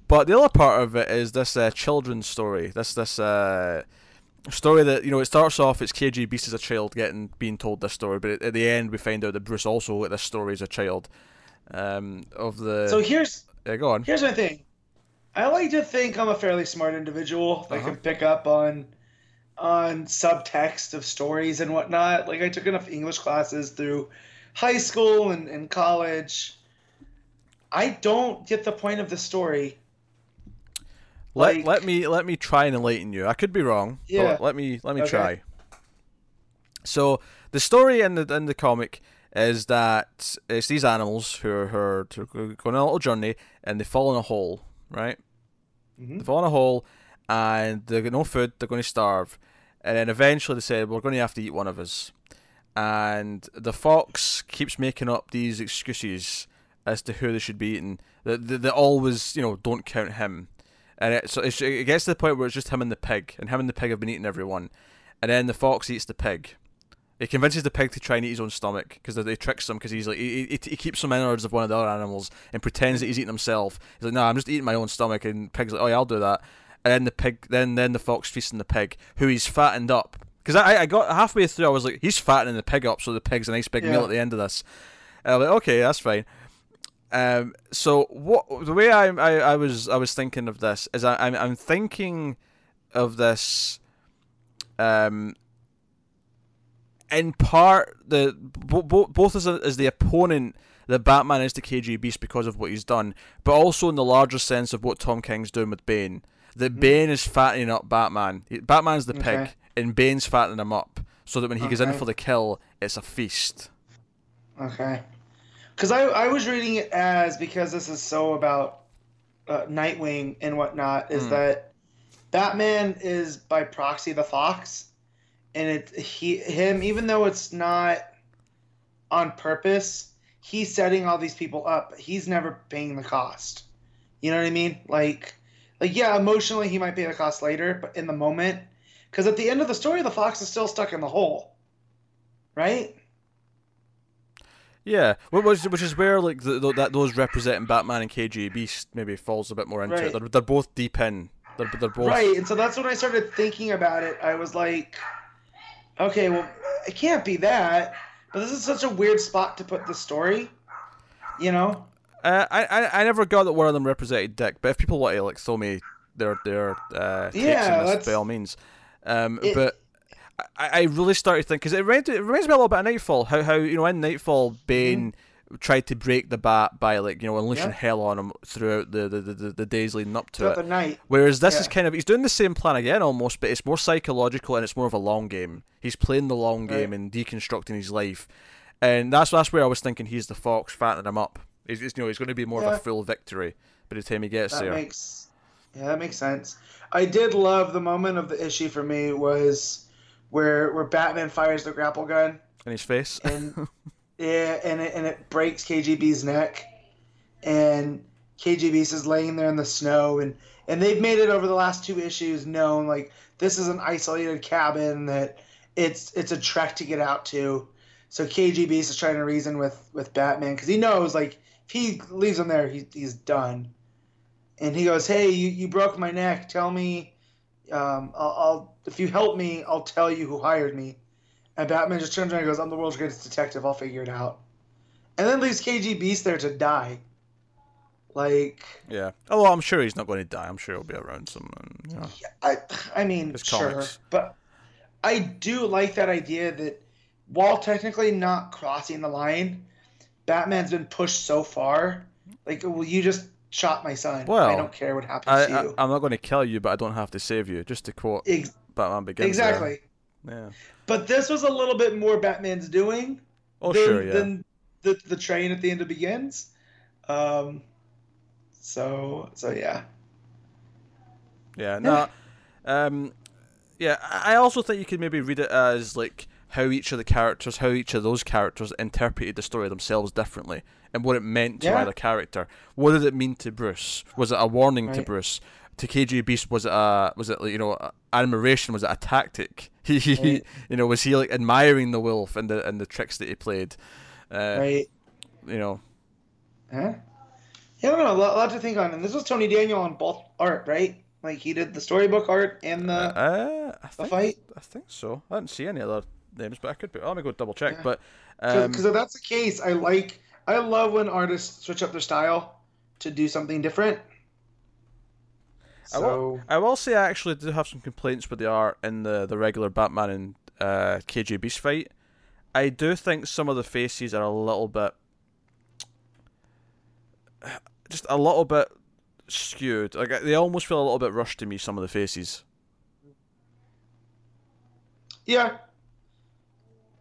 but the other part of it is this uh, children's story. This this uh, story that you know it starts off it's KG Beast as a child getting being told this story, but at the end we find out that Bruce also got this story as a child. Um, of the So here's yeah, go on. here's my thing. I like to think I'm a fairly smart individual I Uh-huh. can pick up on on subtext of stories and whatnot. Like I took enough English classes through high school and, and college. I don't get the point of the story. Let like- let me let me try and enlighten you. I could be wrong. but let me let me Okay. try. So the story in the in the comic is that it's these animals who are, who are, going on a little journey and they fall in a hole right? Mhm. They fall in a hole, and they got no food. They're going to starve, and then eventually they said, "We're going to have to eat one of us." And the fox keeps making up these excuses as to who they should be eating. That they, they always, you know, don't count him. And it, so it's, it gets to the point where it's just him and the pig, and him and the pig have been eating everyone. And then the fox eats the pig. He convinces the pig to try and eat his own stomach because they tricks him because he's like he, he, he keeps some innards of one of the other animals and pretends that he's eating himself. He's like, "No, I'm just eating my own stomach," and pig's like, "Oh yeah, I'll do that." And then the pig, then then the fox feasting the pig, who he's fattened up. Because I, I got halfway through, I was like, he's fattening the pig up, so the pig's a nice big meal at the end of this. And I'm like, okay, that's fine. Um, so what the way I, I, I was I was thinking of this is I, I'm I'm thinking of this um in part the bo- bo- both as a, as the opponent that Batman is to KG Beast because of what he's done, but also in the larger sense of what Tom King's doing with Bane. That Bane is fattening up Batman. Batman's the pig, Okay. and Bane's fattening him up, so that when he goes in for the kill, it's a feast. Okay. Because I, I was reading it as because this is so about uh, Nightwing and whatnot is Hmm. that Batman is by proxy the Fox, and it he him even though it's not on purpose, he's setting all these people up. He's never paying the cost. You know what I mean? Like, like yeah, emotionally he might pay the cost later, but in the moment, because at the end of the story, the Fox is still stuck in the hole, right? Yeah, which which is where like the, the, that those representing Batman and KG Beast maybe falls a bit more into it. They're, they're both deep in. They're, they're both Right, and so that's when I started thinking about it. I was like, okay, well, it can't be that. But this is such a weird spot to put the story. You know? Uh, I, I I never got that one of them represented Dick, but if people want to like throw me their their uh, takes Yeah, on this, by all means. Um, It- but I, I really started thinking because it reminds, it reminds me a little bit of Knightfall. How how you know in Knightfall Bane tried to break the bat by like you know unleashing Mm-hmm. Yeah. hell on him throughout the, the, the, the days leading up to Throughout it. the night. Whereas this is kind of he's doing the same plan again almost, but it's more psychological and it's more of a long game. He's playing the long game Right. and deconstructing his life, and that's that's where I was thinking he's the fox fattening him up. He's, he's, you know he's going to be more of a full victory by the time he gets That there. makes yeah, that makes sense. I did love the moment of the issue for me was where where Batman fires the grapple gun in his face. and [LAUGHS] yeah, and it and it breaks KGB's neck, and KGB's is laying there in the snow, and and they've made it over the last two issues known like this is an isolated cabin that it's it's a trek to get out to. So KGB's is trying to reason with with Batman because he knows like if he leaves him there, he, he's done. And he goes, "Hey, you, you broke my neck. Tell me, um, I'll, I'll if you help me, I'll tell you who hired me." And Batman just turns around and goes, I'm the world's greatest detective. I'll figure it out. And then leaves KG Beast there to die. Like, yeah. Although I'm sure he's not going to die. I'm sure he'll be around some. You know. I, I mean, sure. comics. But I do like that idea that while technically not crossing the line, Batman's been pushed so far. Like, will you just shot my son. Well, I don't care what happens I, to you. I, am not going to kill you, but I don't have to save you. Just to quote Ex- Batman Begins. there. exactly. Yeah. But this was a little bit more Batman's doing. Oh than, sure, yeah. than the the train at the end of begins. Um, so so yeah, Yeah, no. Um, yeah, I I also think you could maybe read it as like how each of the characters, how each of those characters interpreted the story themselves differently, and what it meant to Yeah. either character. What did it mean to Bruce? Was it a warning to Bruce? To KG Beast, was it a was it you know admiration? Was it a tactic? [LAUGHS] He, he Right. you know was he like admiring the wolf and the and the tricks that he played? Uh, right. You know, Huh? Yeah, I don't know. A lot, a lot to think on. And this was Tony Daniel on both art, right? Like he did the storybook art and the uh, I the think fight. I think so. I didn't see any other names, but I could be. Let me go double check. Yeah. But um, Because if that's the case, I like. I love when artists switch up their style to do something different. I So I will say I actually do have some complaints with the art in the, the regular Batman and uh, KG Beast fight. I do think some of the faces are a little bit, just a little bit skewed. Like they almost feel a little bit rushed to me. Some of the faces. yeah,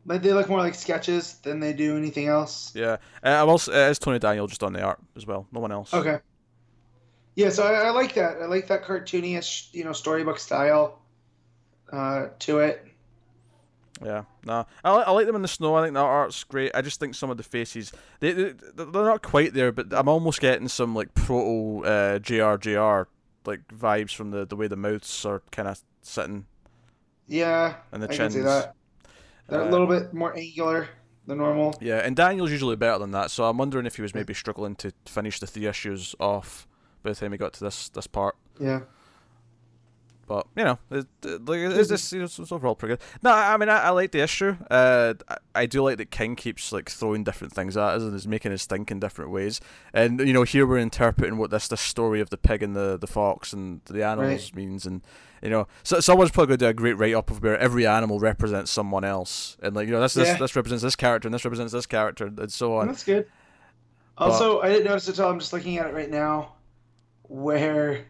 but they look more like sketches than they do anything else. Yeah, uh, I will. s- It is Tony Daniel just on the art as well. No one else. Okay. Yeah, so I, I like that. I like that cartoonish, you know, storybook style uh, to it. Yeah, no, I, I like them in the snow. I think that art's great. I just think some of the faces they, they they're not quite there, but I'm almost getting some like proto uh, JRJR like vibes from the the way the mouths are kind of sitting Yeah, and the I can chins. see that. They're a little um, bit more angular than normal. Yeah, and Daniel's usually better than that, so I'm wondering if he was maybe struggling to finish the three issues off by the time he got to this this part. Yeah. But you know, it, it- like it's just you know, it's overall pretty good. No, I mean I, I like the issue. Uh, I, I do like that King keeps like throwing different things at us and is making us think in different ways. And you know, here we're interpreting what this this story of the pig and the, the fox and the animals means, and you know, so someone's probably going to do a great write up of where every animal represents someone else, and like you know, this this, Yeah. this represents this character and this represents this character and so on. That's good. Also, I didn't notice it until I'm just looking at it right now, where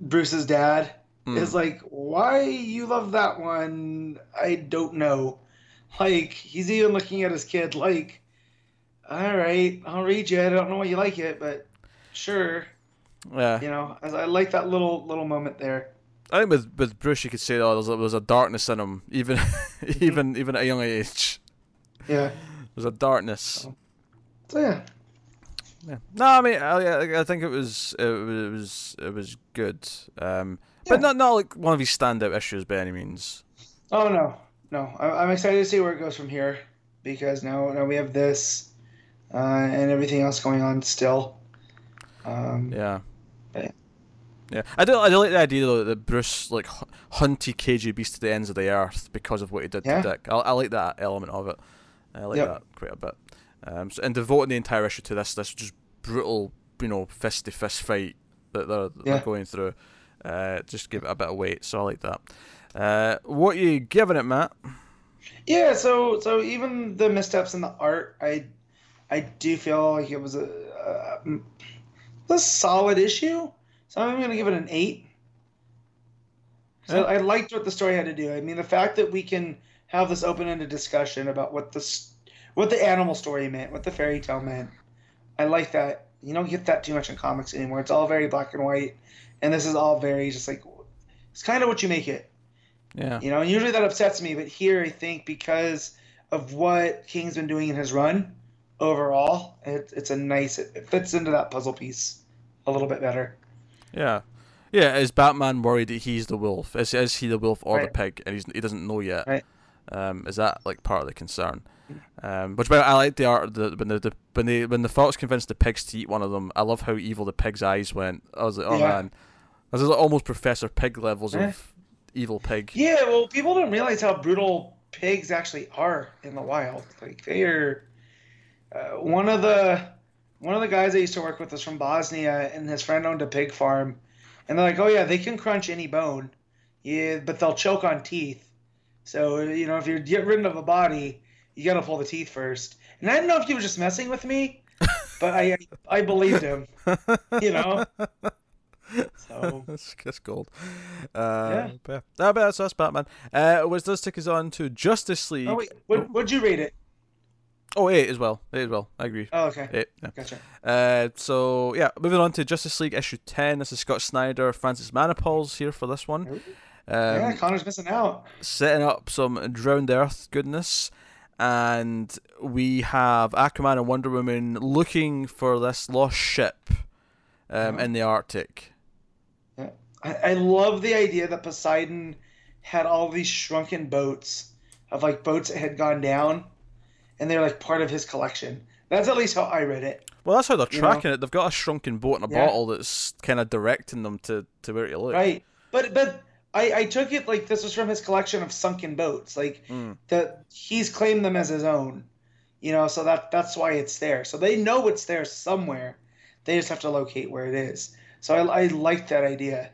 Bruce's dad Mm. is like, "Why you love that one? I don't know." Like he's even looking at his kid like, "All right, I'll read you. I don't know why you like it, but sure." Yeah, You know, I, I like that little little moment there. I think with with Bruce, you could say oh, there's a, there's a darkness in him, even [LAUGHS] even even at a young age. Yeah. There's a darkness. So yeah. Yeah. No, I mean, I, I think it was it was it was good. Um, but not not like one of his standout issues by any means. Oh no, no. I, I'm excited to see where it goes from here because now now we have this uh, and everything else going on still. Um, Yeah. Yeah. Yeah, I do. I do like the idea though that Bruce like hu- hunted beast to the ends of the earth because of what he did Yeah. to Dick. I, I like that element of it. I like Yep. that quite a bit. Um, so, and devoting the entire issue to this this just brutal, you know, fist to fist fight that they're, Yeah. they're going through, uh, just give it a bit of weight. So I like that. Uh, what you giving it, Matt? Yeah, so so even the missteps in the art, I I do feel like it was a a, a solid issue. So I'm going to give it an eight. So. I liked what the story had to do. I mean, the fact that we can have this open-ended discussion about what the s- what the animal story meant, what the fairy tale meant. I like that. You don't get that too much in comics anymore. It's all very black and white, and this is all very just like it's kind of what you make it. Yeah. You know, and usually that upsets me, but here I think because of what King's been doing in his run overall, it, it's a nice, it, it fits into that puzzle piece a little bit better. Yeah. Yeah, is Batman worried that he's the wolf? Is, is he the wolf or the pig, and he's, he doesn't know yet? Right. Um, is that like part of the concern? Um, which by the I like the art the, when the, the when they when the fox convinced the pigs to eat one of them. I love how evil the pig's eyes went. I was like, oh Yeah. man, this is like almost Professor Pyg levels Eh. of evil pig. Yeah, well, people don't realize how brutal pigs actually are in the wild. Like they are. Uh, one of the one of the guys I used to work with was from Bosnia, and his friend owned a pig farm, and they're like, "Oh yeah, they can crunch any bone, yeah, but they'll choke on teeth. So you know, if you're getting rid of a body, you got to pull the teeth first. And I don't know if he was just messing with me, [LAUGHS] but I I believed him, you know. So [LAUGHS] that's, that's gold. Uh, Yeah. but but that's, that's Batman. Uh, which does take us on to Justice League. oh wait, what would you rate it? Oh, eight as well. Eight as well. I agree. Oh okay, Eight. Yeah. gotcha. Uh, so yeah, moving on to Justice League issue ten. This is Scott Snyder, Francis Manapul's here for this one. Um, yeah, Connor's missing out. setting up some drowned Earth goodness, and we have Aquaman and Wonder Woman looking for this lost ship um, in the Arctic. I, I love the idea that Poseidon had all these shrunken boats of like boats that had gone down, and they're like part of his collection. That's at least how I read it. Well, that's how they're You know? tracking it. They've got a shrunken boat in a Yeah. bottle that's kind of directing them to, to where to look. Right. But but I, I took it like this was from his collection of sunken boats. Like Mm. that he's claimed them as his own. You know, so that that's why it's there. So they know it's there somewhere. They just have to locate where it is. So I, I like that idea.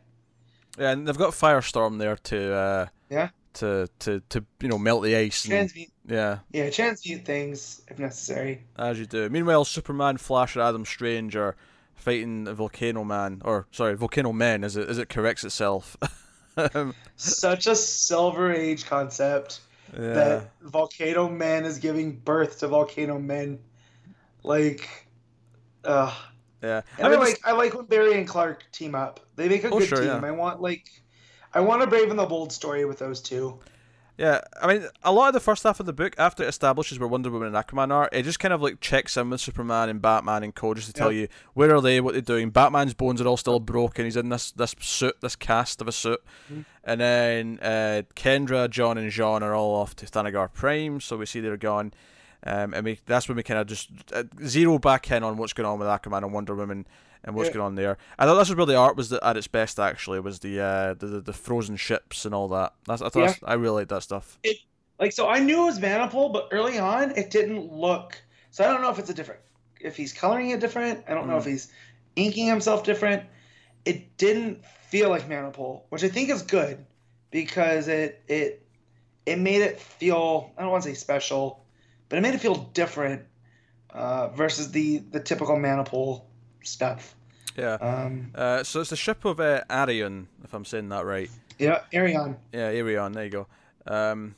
Yeah, and they've got Firestorm there to uh, Yeah. to, to to you know melt the ice. And, yeah, yeah, transmute things if necessary. as you do. Meanwhile, Superman, Flash, and Adam Strange are fighting the Volcano Man, or sorry, Volcano Men, as it as it corrects itself. [LAUGHS] Such a silver age concept. yeah, that Volcano Man is giving birth to Volcano Men. Like, uh, Yeah, and I, mean, I like I like when Barry and Clark team up. They make a oh, good sure, team. Yeah. I want like I want a Brave and the Bold story with those two. Yeah, I mean, a lot of the first half of the book, after it establishes where Wonder Woman and Aquaman are, it just kind of like checks in with Superman and Batman and Co. just to tell you where are they, what they're doing. Batman's bones are all still broken. He's in this this suit, this cast of a suit, mm-hmm. and then uh, Kendra, John, and Jean are all off to Thanagar Prime. So we see they're gone, um, and we, that's when we kind of just uh, zero back in on what's going on with Aquaman and Wonder Woman and what's yeah. going on there. I thought this was where the art was at its best. Actually, was the uh, the, the frozen ships and all that. That's, I thought yeah. I really liked that stuff. It like so I knew it was Manapul, but early on it didn't look. So I don't know if it's a different, if he's coloring it different. I don't mm. know if mm. he's inking himself different. It didn't feel like Manapul, which I think is good because it it it made it feel I don't want to say special, but it made it feel different uh, versus the the typical Manapul stuff. Yeah. Um, uh, so it's the ship of uh, Arion, if I'm saying that right. Yeah, Arion. Yeah, Arion. There you go. Um,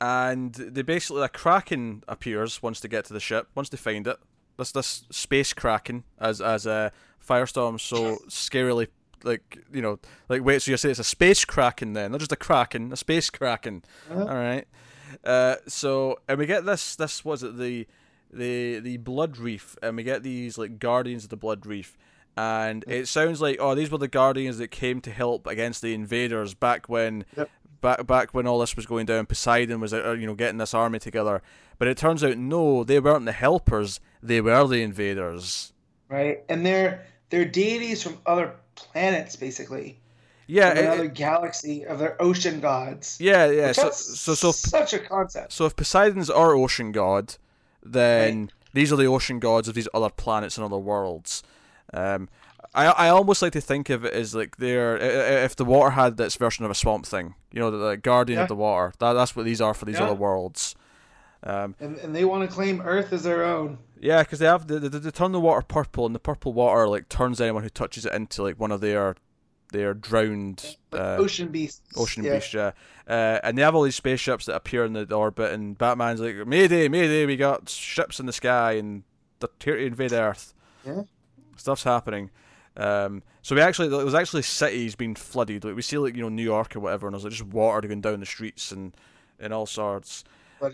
and they basically a kraken appears once they get to the ship, once they find it. This this space kraken, as as a uh, firestorm so scarily like you know like wait so you say it's a space kraken then not just a kraken a space kraken uh-huh. all right uh, so and we get this this was it the the the blood reef and we get these like guardians of the blood reef and it sounds like oh these were the guardians that came to help against the invaders back when yep. back back when all this was going down poseidon was uh, you know getting this army together but it turns out no they weren't the helpers they were the invaders right and they're they're deities from other planets basically yeah, another it, galaxy of their ocean gods. Yeah, yeah. So, so, so, such a concept. So, if Poseidon's our ocean god, then right. these are the ocean gods of these other planets and other worlds. Um, I I almost like to think of it as like they're if the water had its version of a swamp thing, you know, the, the guardian yeah. of the water. That that's what these are for these yeah. other worlds. Um, and, and they want to claim Earth as their own. Yeah, because they have they, they, they turn the water purple, and the purple water like turns anyone who touches it into like one of their they're drowned uh, ocean beasts. Ocean yeah. beasts, yeah. Uh, and they have all these spaceships that appear in the orbit, and Batman's like, "Mayday, Mayday! We got ships in the sky, and they're here to invade Earth." Yeah. Stuff's happening. Um, so we actually there was actually cities being flooded. Like we see like you know New York or whatever, and there's like just water going down the streets and and all sorts. Uh,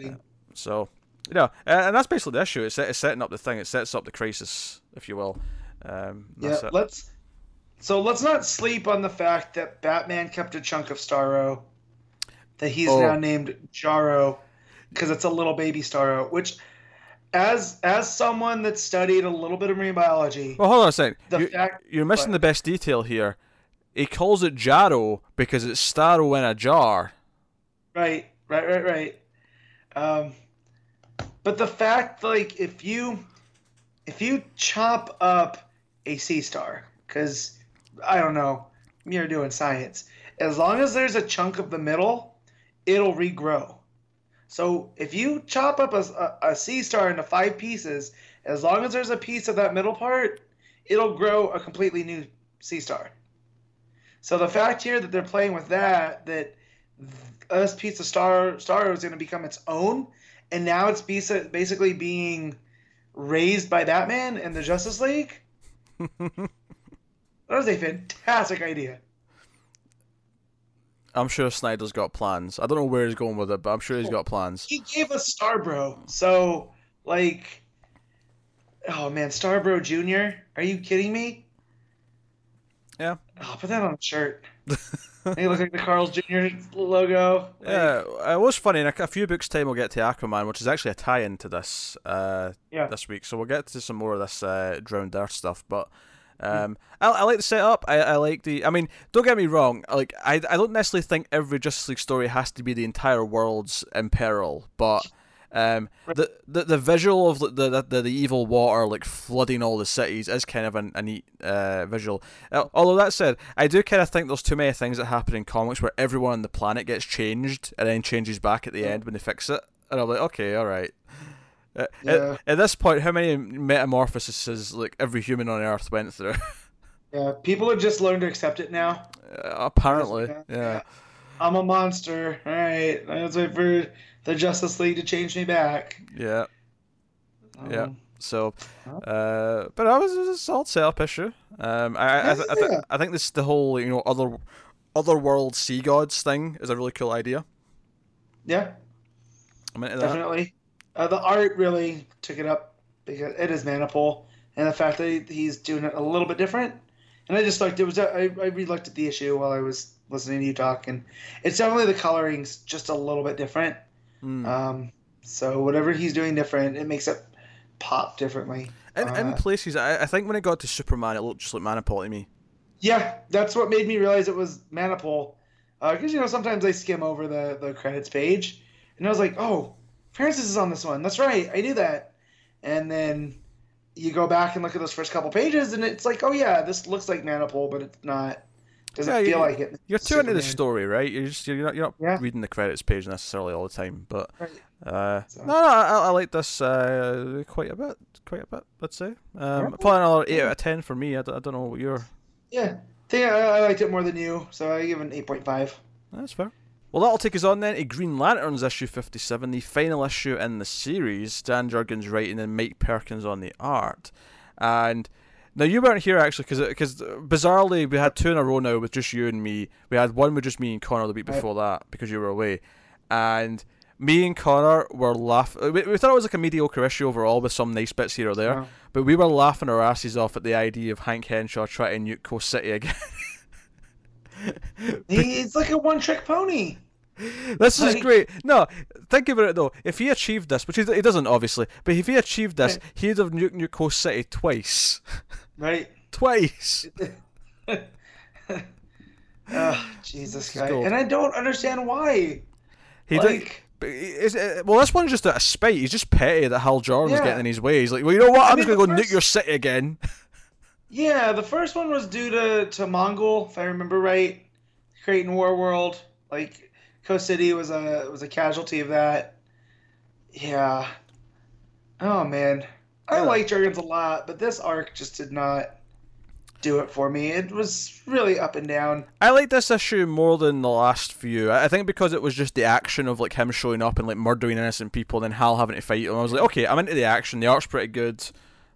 so yeah, and that's basically the issue. It's, it's setting up the thing. It sets up the crisis, if you will. Um, yeah, let's so let's not sleep on the fact that Batman kept a chunk of Starro, that he's oh. now named Jarro, because it's a little baby Starro. Which, as as someone that studied a little bit of marine biology, well, hold on a second. You, fact, you're missing the best detail here. He calls it Jarro because it's Starro in a jar. Right, right, right, right. Um, but the fact, like, if you if you chop up a sea star, because I don't know. You're doing science. As long as there's a chunk of the middle, it'll regrow. So if you chop up a, a, a sea star into five pieces, as long as there's a piece of that middle part, it'll grow a completely new sea star. So the fact here that they're playing with that, that piece of star star is going to become its own, and now it's basically being raised by Batman and the Justice League. [LAUGHS] That was a fantastic idea. I'm sure Snyder's got plans. I don't know where he's going with it, but I'm sure he's got plans. He gave us Starbro, so like, oh man, Starbro Junior. Are you kidding me? Yeah. Oh, put that on a shirt. he looks like the Carl's Jr. logo. Yeah, it was funny. In a, a, few books' time, we'll get to Aquaman, which is actually a tie-in to this. Uh, yeah. This week, so we'll get to some more of this uh, drowned Earth stuff, but. Um, I, I like the setup. I, I like the. I mean, don't get me wrong. Like, I, I don't necessarily think every Justice League story has to be the entire world's in peril, but um, the, the the visual of the, the the, the evil water like flooding all the cities is kind of a, a neat uh, visual. Uh, although that said, I do kind of think there's too many things that happen in comics where everyone on the planet gets changed and then changes back at the end when they fix it, and I'm like, okay, all right. Uh, yeah. At, at, this point, how many metamorphoses like every human on Earth went through? [LAUGHS] yeah, people have just learned to accept it now. Uh, apparently, yeah. yeah. I'm a monster. All right, let's wait for the Justice League to change me back. Yeah. Um, yeah. So, uh, but I was, was a solid setup issue. Um, I I, I, I, th- Yeah. I think this the whole you know other other world sea gods thing is a really cool idea. Yeah, I'm into that. definitely. Uh, the art really took it up because it is Manapul, and the fact that he's doing it a little bit different. And I just liked it was I, I re-looked at the issue while I was listening to you talk, and it's definitely the coloring's just a little bit different. Mm. Um, so whatever he's doing different, it makes it pop differently. in, in uh, places, I, I think when it got to Superman, it looked just like Manapul to me. Yeah, that's what made me realize it was Manapul. Because, you know, sometimes I skim over the, the credits page, and I was like, oh, Francis is on this one. That's right, I knew that. And then you go back and look at those first couple pages, and it's like, oh, yeah, this looks like Manapul, but it's not. Doesn't Yeah, feel like it. You're too into the story, right? You're just you're not you're not Yeah. reading the credits page necessarily all the time, but Right. uh, So- no, no, I, I like this uh, quite a bit, quite a bit. Let's say, um, probably another eight out of ten for me. I, d- I don't know what you're. Yeah, I think I, I liked it more than you, so I give it an 8.5. That's fair. Well, that'll take us on then to Green Lanterns issue 57, the final issue in the series. Dan Jurgens writing and Mike Perkins on the art. And now you weren't here actually because because bizarrely we had two in a row now with just you and me. We had one with just me and Connor the week before that because you were away, and me and Connor were laughing. We, we thought it was like a mediocre issue overall with some nice bits here or there, Wow. but we were laughing our asses off at the idea of Hank Henshaw trying to nuke Coast City again. [LAUGHS] He's like a one trick pony. This is Like- great. No, think about it though. If he achieved this, which he, he doesn't obviously, but if he achieved this, Right. he'd have nuked New Coast City twice. [LAUGHS] Right? twice. [LAUGHS] Oh, Jesus, gold. And I don't understand why. He like, but Is, uh, well, this one's just out of spite. He's just petty that Hal Jordan's Yeah. getting in his way. He's like, well, you know what? I I'm mean, just gonna go first- nuke your city again. [LAUGHS] Yeah, the first one was due to, to Mongul, if I remember right. Creighton War World, like Coast City was a was a casualty of that. Yeah. Oh man, I Yeah. like Jurgens a lot, but this arc just did not do it for me. It was really up and down. I like this issue more than the last few. I I think because it was just the action of like him showing up and like murdering innocent people, and then Hal having to fight him. I was like, okay, I'm into the action. The art's pretty good.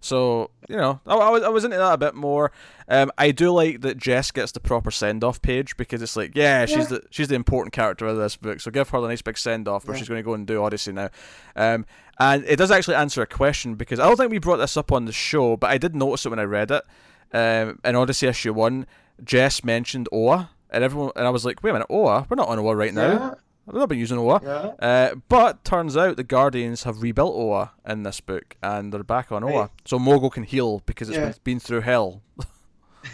So you know, I, I was I was into that a bit more. Um, I do like that Jess gets the proper send off page because it's like, yeah, she's Yeah. the she's the important character of this book. So give her the nice big send off where Yeah. she's going to go and do Odyssey now. Um, and it does actually answer a question because I don't think we brought this up on the show, but I did notice it when I read it. Um, in Odyssey issue one, Jess mentioned Oa, and everyone and I was like, wait a minute, Oa? We're not on Oa right now. Yeah, We've not been using Oa. yeah. Uh, but turns out the Guardians have rebuilt Oa in this book, and they're back on Oa, Right. so Mogo can heal because it's Yeah. been, been through hell. [LAUGHS]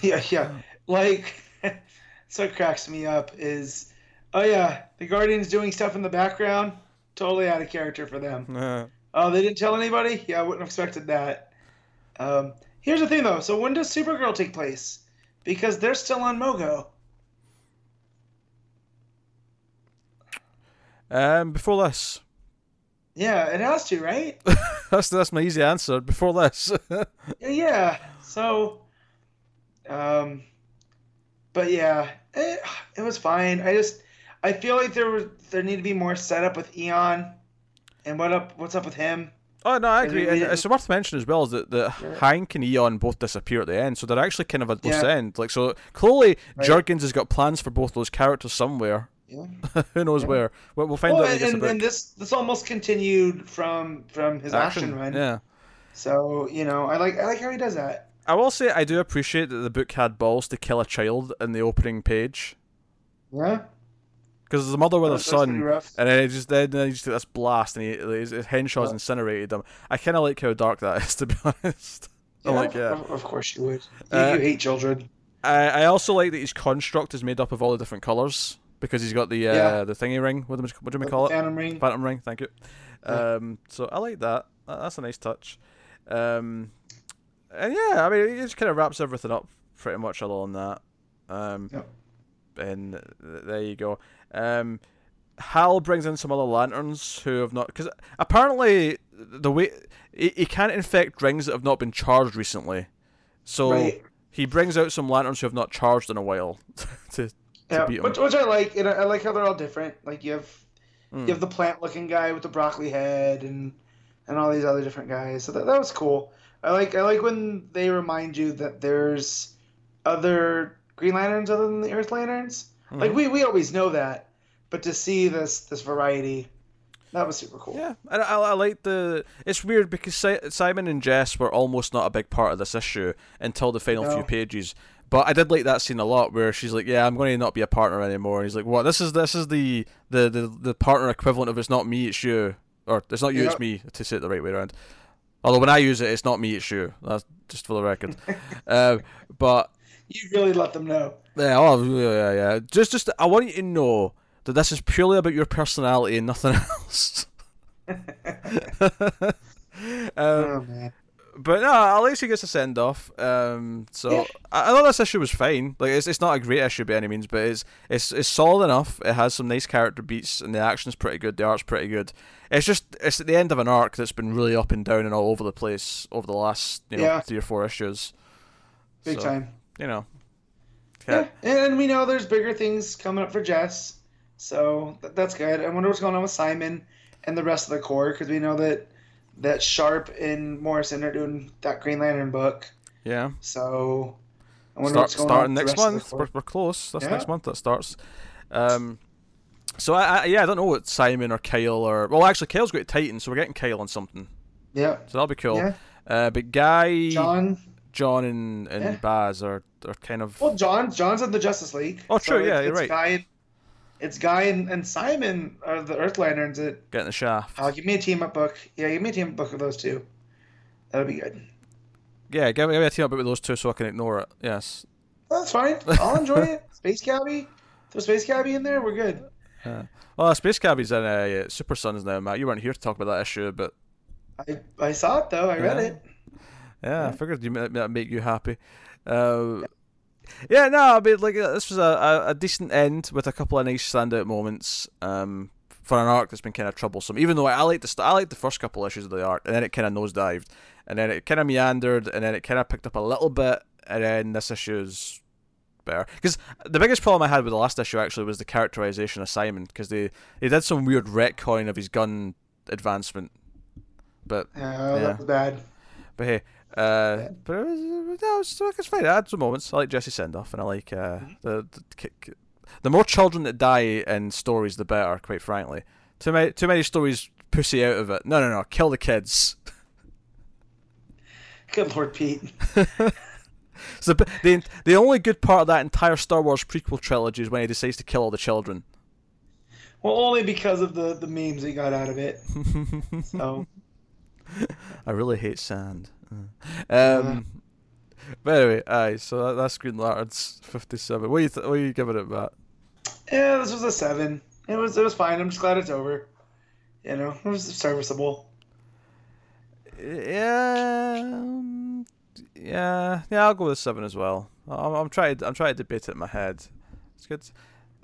Yeah, yeah. Like, [LAUGHS] so cracks me up is, oh yeah, the Guardians doing stuff in the background, totally out of character for them. Oh, they didn't tell anybody? Yeah, I wouldn't have expected that. Um, here's the thing though. So when does Supergirl take place? Because they're still on Mogo. Um, before this, Yeah, it has to, right? [LAUGHS] that's that's my easy answer. Before this, [LAUGHS] yeah. So, um, but yeah, it, it was fine. I just I feel like there was there need to be more setup with Eon, and what up what's up with him? oh no, I agree. And it's worth mentioning as well is that, that Yeah. Hank and Eon both disappear at the end, so they're actually kind of at loose Yeah. end. Like so, clearly Right. Jurgens has got plans for both those characters somewhere. Yeah. [LAUGHS] Who knows Yeah. where? We'll, we'll find Well, out. and, and, this this almost continued from from his action, run. Yeah. So you know, I like I like how he does that. I will say I do appreciate that the book had balls to kill a child in the opening page Yeah. because there's a mother with her that's son, and then he just then he just took this blast and he his, his Henshaw's Yeah. incinerated him. I kind of like how dark that is [LAUGHS] to be honest. I like yeah. Of, of course you would. You, Uh, you hate children. I I also like that his construct is made up of all the different colors because he's got the uh, Yeah. the thingy ring. What do we, what do we call it? Phantom ring. Phantom ring. Thank you. Um, so I like that. That- That's a nice touch. Um, and yeah, I mean, it just kind of wraps everything up pretty much along that. Um, Yep. and there you go. Um, Hal brings in some other lanterns who have not because apparently the way he, he can't infect rings that have not been charged recently. So Right. he brings out some lanterns who have not charged in a while [LAUGHS] to Yeah, which, which I like. And I, I like how they're all different. Like you have Mm. you have the plant-looking guy with the broccoli head, and and all these other different guys. So that, that was cool. I like I like when they remind you that there's other Green Lanterns other than the Earth Lanterns. Mm-hmm. Like we, we always know that, but to see this this variety, that was super cool. Yeah, and I, I like the. It's weird because si- Simon and Jess were almost not a big part of this issue until the final No. few pages. But I did like that scene a lot, where she's like, "Yeah, I'm going to not be a partner anymore." And he's like, "What? This is this is the the the, the partner equivalent of it's not me, it's you, or it's not you, it's me." To say it the right way around. Although when I use it, it's not me, it's you. That's just for the record. uh, [LAUGHS] but You really let them know. yeah, oh, yeah, yeah. Just, just, I want you to know that this is purely about your personality and nothing [LAUGHS] else. [LAUGHS] um, oh man. But no, at least he gets a send off. Um, so Yeah. I, I thought this issue was fine. Like, it's, it's not a great issue by any means, but it's it's it's solid enough. It has some nice character beats, and the action's pretty good. The art's pretty good. It's just it's at the end of an arc that's been really up and down and all over the place over the last you know Yeah. three or four issues. Big So, time. You know. Yeah, and we know there's bigger things coming up for Jess, so th- that's good. I wonder what's going on with Simon and the rest of the core because we know that that Sharp and Morrison are doing that Green Lantern book. Yeah. So I wonder Start, what's going starting next rest of the month. We're, we're close. That's Yeah. next month that starts. Um, so I, I yeah I don't know what Simon or Kyle or well actually Kyle's got Titan, so we're getting Kyle on something. Yeah, So that'll be cool. yeah. Uh, but Guy, John, John. and, and Yeah. Baz are, are kind of Well, John. John's in the Justice League. Oh, true, yeah, it's, you're right. Guy, it's Guy and, and Simon are the Earth Lanterns. That in the shaft. uh, give me a team up book. Yeah, give me a team up book of those two. That'll be good. Yeah, give me, give me a team up book with those two so I can ignore it. Yes. That's fine. I'll enjoy it. [LAUGHS] Space Cabby. Throw Space Cabby in there. We're good. Well, Space Cabby's in uh, Super Sons now, Matt. You weren't here to talk about that issue, but I, I saw it though. I read Yeah. it. Yeah, I figured you that make you happy. Uh, yeah, no, I mean, like uh, this was a, a, decent end with a couple of nice standout moments um, for an arc that's been kind of troublesome. Even though I, I like the st- I like the first couple issues of the arc, and then it kind of nosedived, and then it kind of meandered, and then it kind of picked up a little bit, and then this issue's better. Because the biggest problem I had with the last issue actually was the characterization of Simon, because they they did some weird retcon of his gun advancement, but Yeah, Yeah. that was bad. but hey, uh, but it was, no, it was, it's fine. I had some moments. I like Jesse Sendoff, and I like uh, the, the ki- ki- the more children that die in stories, the better. Quite frankly, too many too many stories pussy out of it. No, no, no, kill the kids. [LAUGHS] Good Lord, Pete. [LAUGHS] So the the the only good part of that entire Star Wars prequel trilogy is when he decides to kill all the children. Well, only because of the the memes he got out of it. [LAUGHS] So I really hate sand. [LAUGHS] Um, but anyway, aye. So that, that's Green Lanterns fifty seven. What are you th- what are you giving it, Matt? yeah, this was a seven. It was it was fine. I'm just glad it's over. You know, it was serviceable. Yeah, yeah, yeah. I'll go with seven as well. I'm, I'm trying. I'm trying to debate it in my head. It's good.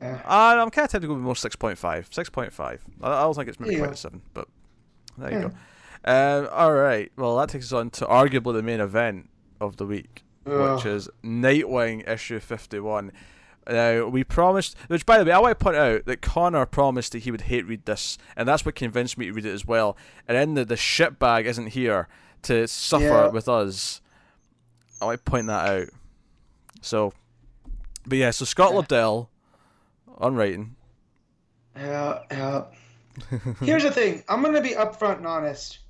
Yeah. Uh, I'm kind of tempted to go with more six point five. Six point five. I, I don't think it's maybe quite a seven, but there you Yeah. go. Um, all right. Well, that takes us on to arguably the main event of the week, Ugh. which is Nightwing issue fifty one. Now we promised, which by the way, I want to point out that Connor promised that he would hate read this, and that's what convinced me to read it as well. And then the the shitbag isn't here to suffer Yeah. with us. I want to point that out. So, but yeah, so Scott Yeah. Lobdell on writing. Yeah, yeah. Here's the thing. I'm gonna be upfront and honest.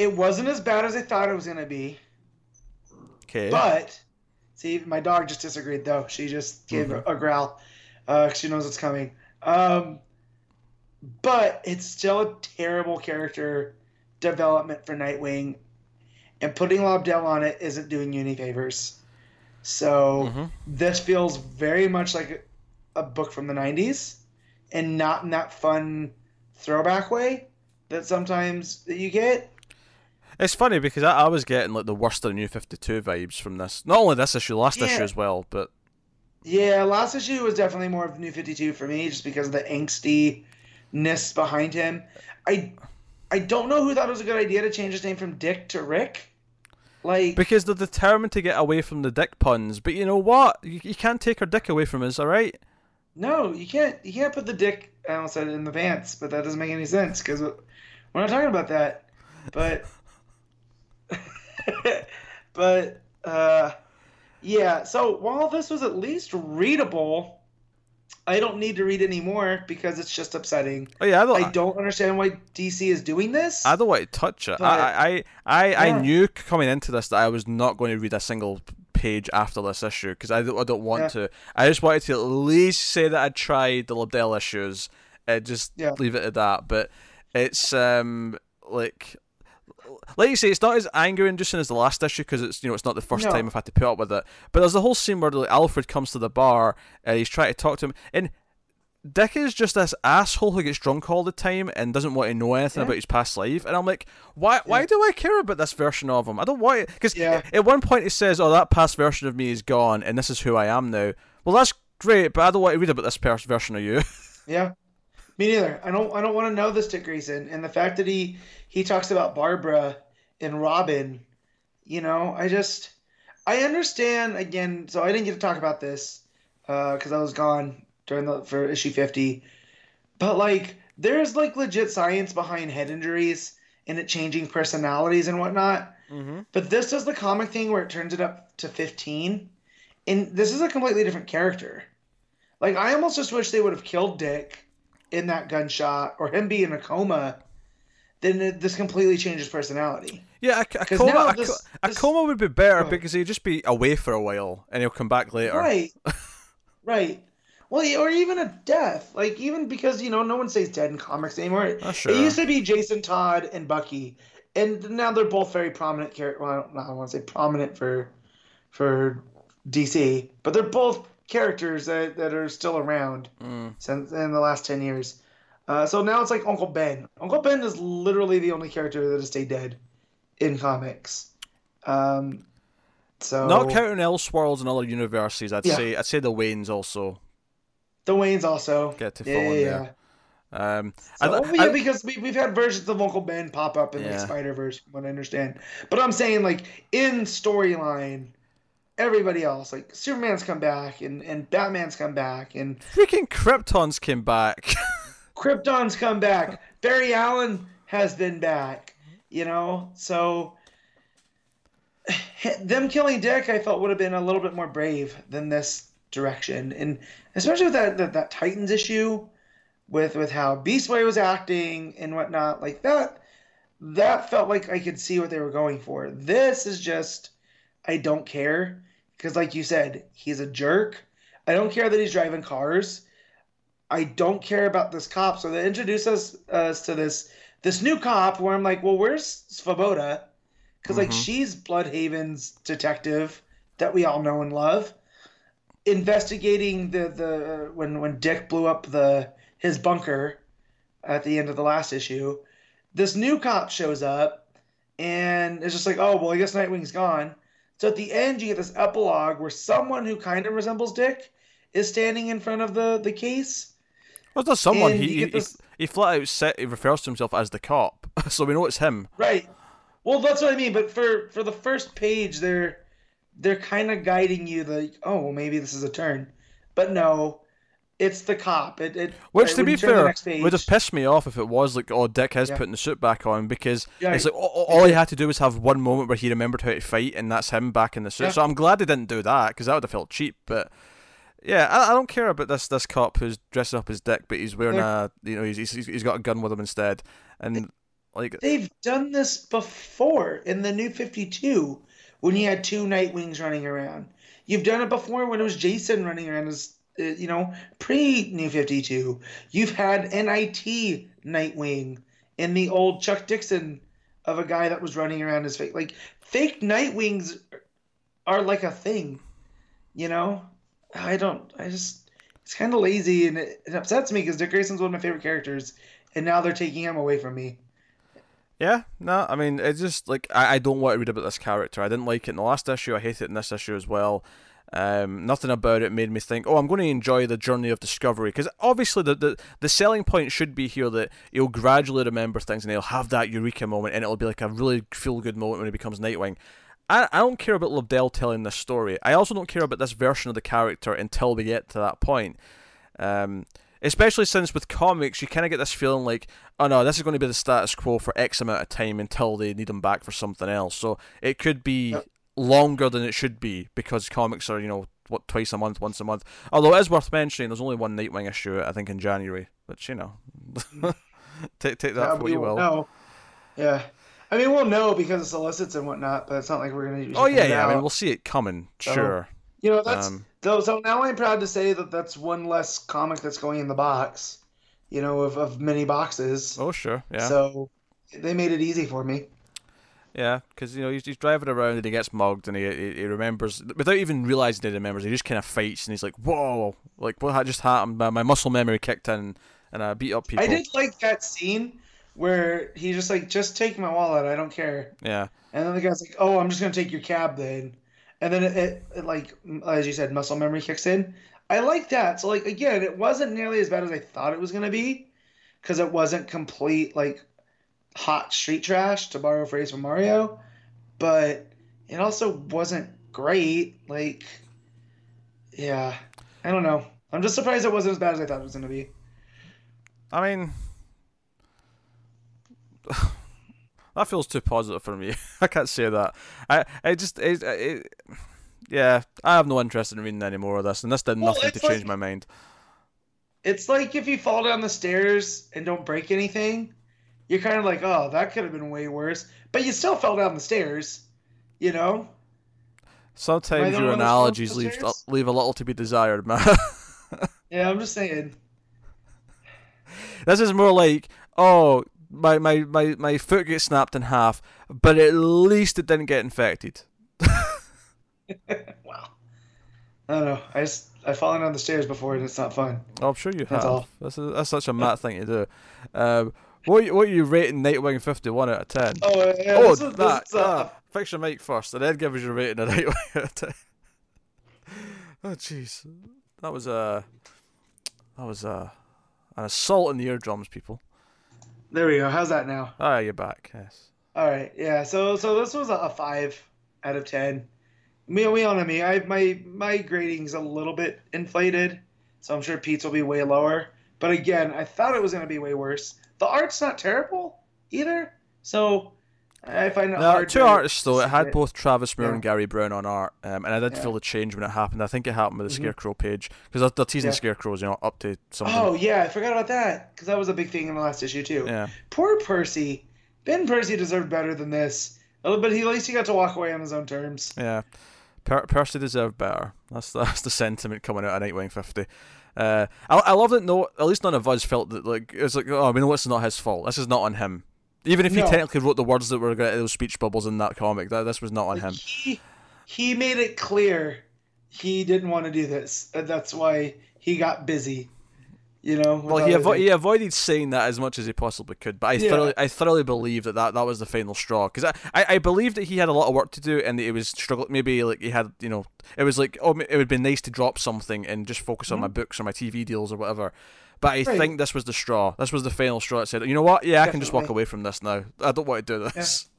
It wasn't as bad as I thought it was gonna be, Okay. but see, my dog just disagreed though. She just gave Mhm. a growl. Uh, she knows it's coming. Um, but it's still a terrible character development for Nightwing, and putting Lobdell on it isn't doing you any favors. So Mhm. this feels very much like a, a book from the 90s and not in that fun throwback way that sometimes that you get It's funny because I, I was getting like the worst of the New Fifty Two vibes from this. Not only this issue, last Yeah. issue as well. But yeah last issue was definitely more of new 52 for me just because of the angstiness behind him i i don't know who thought it was a good idea to change his name from dick to rick like because they're determined to get away from the dick puns. But you know what? You, you can't take her dick away from us. All right. no you can't you can't put the dick i almost said it in the pants but that doesn't make any sense because We're not talking about that. But [LAUGHS] but uh yeah, so while this was at least readable, I don't need to read anymore because it's just upsetting. Oh yeah, I don't. I don't understand why DC is doing this. I don't want to touch it. I, I, I, Yeah. I knew coming into this that I was not going to read a single page after this issue because I don't, I don't want Yeah. to. I just wanted to at least say that I'd tried the Lobdell issues and just Yeah. leave it at that. But it's um like. Like you say, it's not as anger inducing as the last issue because it's you know it's not the first No. time I've had to put up with it. But there's the whole scene where like, Alfred comes to the bar and he's trying to talk to him, and Dick is just this asshole who gets drunk all the time and doesn't want to know anything Yeah. about his past life. And I'm like, why? Why do I care about this version of him? I don't want it because Yeah. at one point he says, "Oh, that past version of me is gone, and this is who I am now." Well, that's great, but I don't want to read about this past version of you. [LAUGHS] Yeah, me neither. I don't. I don't want to know this Dick Grayson, and the fact that he he talks about Barbara and Robin. You know, I just I understand again. So I didn't get to talk about this because I was gone during the for issue fifty. But like, there's like legit science behind head injuries and it changing personalities and whatnot. mm-hmm. But this does the comic thing where it turns it up to 15. And this is a completely different character. Like, I almost just wish they would have killed Dick in that gunshot or him being in a coma. Then it, this completely changes personality. Yeah, a, a coma, now a, this- a coma would be better because he'd just be away for a while and he'll come back later. Right. [LAUGHS] right. Well, or even a death. Like, even because, you know, no one stays dead in comics anymore. Oh, sure. It used to be Jason Todd and Bucky, and now they're both very prominent characters. Well, I don't, I don't want to say prominent for for DC, but they're both characters that, that are still around Mm. since in the last ten years. Uh, so now it's like Uncle Ben. Uncle Ben is literally the only character that has stayed dead in comics. Um, so Not counting Elseworlds and other universes, I'd Yeah. say. I'd say the Waynes also the Waynes also get to fall yeah, in yeah. Um, So, I- yeah, I- because we, we've had versions of Uncle Ben pop up in like Spider Verse, from what I understand. But I'm saying, like, in storyline, everybody else, like, Superman's come back, and, and Batman's come back, and freaking Kryptons came back. [LAUGHS] Krypton's come back. Barry Allen has been back, you know? So, [SIGHS] them killing Dick, I felt would have been a little bit more brave than this direction. And especially with that, that, that Titans issue, with, with how Beast Boy was acting and whatnot, like that, that felt like I could see what they were going for. This is just, I don't care. Because, like you said, he's a jerk. I don't care that he's driving cars. I don't care about this cop. So they introduce us, us to this this new cop where I'm like, well, where's Svoboda? Because like Mhm. she's Blüdhaven's detective that we all know and love, investigating the the when when Dick blew up the his bunker at the end of the last issue. This new cop shows up, and it's just like, oh well, I guess Nightwing's gone. So at the end, you get this epilogue where someone who kind of resembles Dick is standing in front of the the case. Was there someone he this- he, he flat out said he refers to himself as the cop, [LAUGHS] so we know it's him. Right. Well, that's what I mean. But for for the first page, they're they're kind of guiding you like, oh, well, maybe this is a turn, but no, it's the cop. It, it Which, to be you turn the fair, would have pissed me off if it was like, oh, Dick is Yeah. putting the suit back on because Yeah, it's like all, all he had to do was have one moment where he remembered how to fight, and that's him back in the suit. Yeah. So I'm glad they didn't do that because that would have felt cheap. But yeah, I, I don't care about this this cop who's dressing up as Dick, but he's wearing a you know he's, he's he's got a gun with him instead, and like They've done this before in the New Fifty Two when you had two Nightwings running around. You've done it before when it was Jason running around as Uh, you know pre New Fifty Two. You've had NIT Nightwing in the old Chuck Dixon of a guy that was running around as fake. Like fake Nightwings are like a thing, you know. I don't. I just it's kind of lazy and it, it upsets me because Dick Grayson's one of my favorite characters, and now they're taking him away from me. Yeah, no, I mean, it's just like I, I don't want to read about this character. I didn't like it in the last issue. I hate it in this issue as well. Um, nothing about it made me think, oh, I'm going to enjoy the journey of discovery. Because obviously, the, the the selling point should be here that he'll gradually remember things and he'll have that eureka moment, and it'll be like a really feel good moment when he becomes Nightwing. I, I don't care about Lobdell telling this story. I also don't care about this version of the character until we get to that point. Um, especially since with comics you kind of get this feeling like oh no this is going to be the status quo for x amount of time until they need him back for something else so it could be. Longer than it should be because comics are you know what twice a month once a month although it is worth mentioning there's only one nightwing issue i think in january which you know [LAUGHS] take, take that Yeah, for what you will know. Yeah. I mean, we'll know because of solicits and whatnot, but it's not like we're gonna. oh yeah yeah i mean we'll see it coming So, sure You know, that's Um, so. So now I'm proud to say that that's one less comic that's going in the box. You know, of, of many boxes. oh sure yeah So they made it easy for me. Yeah, because you know he's, he's driving around and he gets mugged and he, he he remembers without even realizing he remembers. He just kind of fights and he's like, "Whoa! Like what just happened? My, my muscle memory kicked in and I beat up people." I did like that scene where he's just like, just take my wallet. I don't care. Yeah, And then the guy's like, "Oh, I'm just gonna take your cab then." And then it, it, it like as you said, muscle memory kicks in. I like that. So like again, it wasn't nearly as bad as I thought it was gonna be, because it wasn't complete like hot street trash to borrow a phrase from Mario, but it also wasn't great. Like, yeah, I don't know. I'm just surprised it wasn't as bad as I thought it was gonna be. I mean, [SIGHS] that feels too positive for me. [LAUGHS] I can't say that. I I just it, it, yeah, I have no interest in reading any more of this, and this did Well, nothing to it's change like- my mind. It's like if you fall down the stairs and don't break anything, you're kind of like, oh, that could have been way worse. But you still fell down the stairs, you know? Sometimes your one that falls analogies leave leave a little to be desired, man. [LAUGHS] Yeah, I'm just saying. This is more like, oh, my, my, my, my foot gets snapped in half, but at least it didn't get infected. [LAUGHS] wow. I don't know. I just I've fallen down the stairs before and it's not fun. Oh, I'm sure you That's have. all. That's, a, that's such a mad thing to do. Um, what what are you rating Nightwing 51 out of 10? Oh, yeah, oh, that. ah, fix your mic first, and then give us your rating of [LAUGHS] Nightwing out of 10. Oh, jeez. That was a. That was a. An assault in the eardrums, people. there we go. How's that now? Ah, you're back, yes. All right. Yeah. So so this was a, five out of ten. Me, we know me. I my my grading's a little bit inflated, so I'm sure Pete's will be way lower. But again, I thought it was gonna be way worse. The art's not terrible either, so I find it Now, hard. two artists though. It had both Travis Moore Yeah. and Garry Brown on art, um, and I did Yeah. feel the change when it happened. I think it happened with the Mhm. Scarecrow page because they're, they're teasing Yeah. Scarecrows, you know, up to something. Oh yeah, I forgot about that because that was a big thing in the last issue too. yeah. Poor Percy. Ben Percy deserved better than this, Uh, but he at least he got to walk away on his own terms. Yeah, per- Percy deserved better. That's [LAUGHS] that's the sentiment coming out of Nightwing fifty. Uh, I I love that. No, at least none of us felt that like it's like oh, we know it's not his fault. This is not on him. Even if he technically wrote the words that were those speech bubbles in that comic, that this was not on him. He he made it clear he didn't want to do this. and That's why he got busy. You know. Well, he, avo- he avoided saying that as much as he possibly could, but I Yeah. thoroughly, I thoroughly believe that, that that was the final straw because I, I, I believe that he had a lot of work to do and that he was struggling. Maybe like he had, you know, it was like oh, it would be nice to drop something and just focus on my books or my TV deals or whatever. But I Mm-hmm. Right. think this was the straw. This was the final straw that said, you know what? Yeah, I can just walk away from this now. I don't want to do this. [LAUGHS]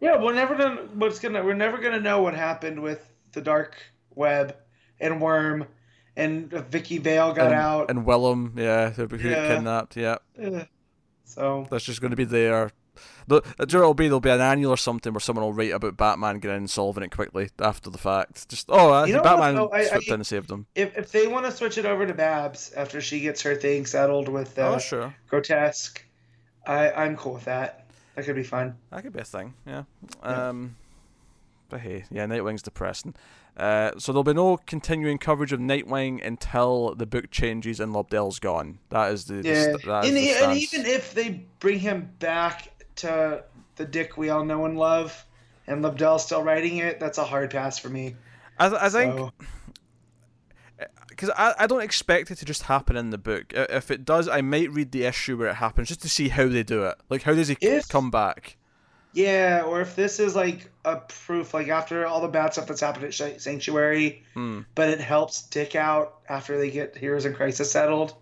Yeah, we're never gonna. What's gonna? We're never gonna know what happened with the dark web and worm, and Vicki Vale got and, out. and Willem, yeah, who, Yeah. got kidnapped, yeah. Eh, so That's just going to be there. The, do you know what it'll be? There'll be an annual or something where someone will write about Batman getting in and solving it quickly after the fact. Just oh, You know Batman though? I- slipped I- in and saved them. if if they want to switch it over to Babs after she gets her thing settled with uh, oh, sure, grotesque, I I'm cool with that. That could be fun. that could be a thing. Yeah. Yeah. Um, but hey, yeah, Nightwing's depressing. Uh, so there'll be no continuing coverage of Nightwing until the book changes and Lobdell's gone. That is the, the Yeah, that is and, the and even if they bring him back to the Dick we all know and love, and Lobdell's still writing it, that's a hard pass for me. I, th- I think because I, I don't expect it to just happen in the book. If it does, I might read the issue where it happens just to see how they do it. Like, how does he If- come back? Yeah, or if this is like a proof, like after all the bad stuff that's happened at Sanctuary, Hmm. but it helps Dick out after they get Heroes in Crisis settled,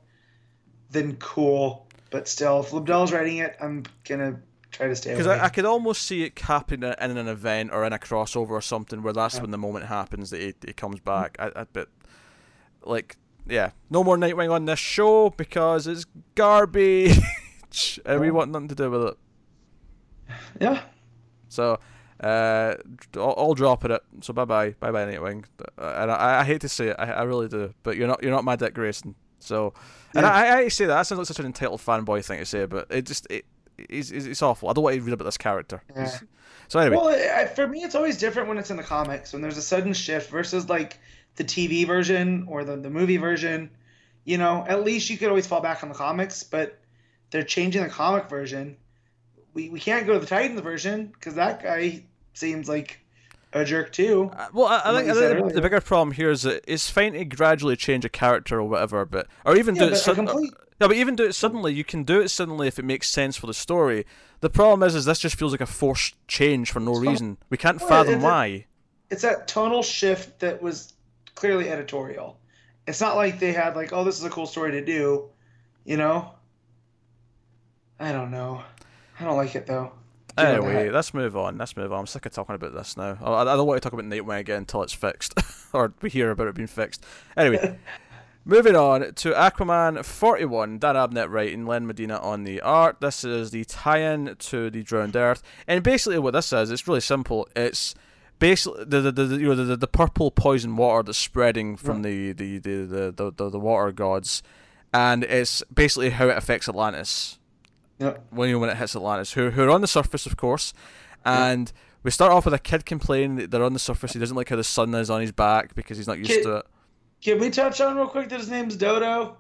then cool. But still, if Lobdell's writing it, I'm gonna try to stay away. Because I, I could almost see it happening in an event or in a crossover or something where that's Yeah. when the moment happens that he, he comes back. I, I but like yeah, no more Nightwing on this show because it's garbage, and [LAUGHS] we want nothing to do with it. Yeah. So, uh, all dropping it. So bye bye, bye bye Nightwing. Uh, and I, I hate to say it, I, I really do, but you're not you're not my Dick Grayson. So, and Yeah. I, I say that. That sounds like such an entitled fanboy thing to say, but it just it. It's, it's awful. I don't want to read about this character. Yeah. So anyway, Well, for me, it's always different when it's in the comics when there's a sudden shift versus like the TV version or the the movie version. You know, at least you could always fall back on the comics, but they're changing the comic version. We we can't go to the Titans version because that guy seems like a jerk too. Uh, well, I, I think, I think the earlier. bigger problem here is that it's fine to gradually change a character or whatever, but or even Yeah, do it suddenly. complete No, but even do it suddenly. You can do it suddenly if it makes sense for the story. The problem is, is this just feels like a forced change for no reason. We can't Well, fathom why. it's that tonal shift that was clearly editorial. It's not like they had like, oh, this is a cool story to do, you know. I don't know. I don't like it though. Do Anyway, that? let's move on. Let's move on. I'm sick of talking about this now. I, I don't want to talk about Nightwing again until it's fixed, [LAUGHS] or we hear about it being fixed. Anyway, [LAUGHS] moving on to Aquaman 41. Dan Abnett writing, Lan Medina on the art. This is the tie-in to the Drowned Earth, and basically what this is, it's really simple. It's basically the the, the, you know the, the, purple poison water that's spreading from the, the, the, the, the, the, the water gods, and it's basically how it affects Atlantis Yep. when when it hits Atlantis, who who are on the surface, of course, and we start off with a kid complaining that they're on the surface. He doesn't like how the sun is on his back because he's not used Kid- to it. Can we touch on real quick that his name's Dodo?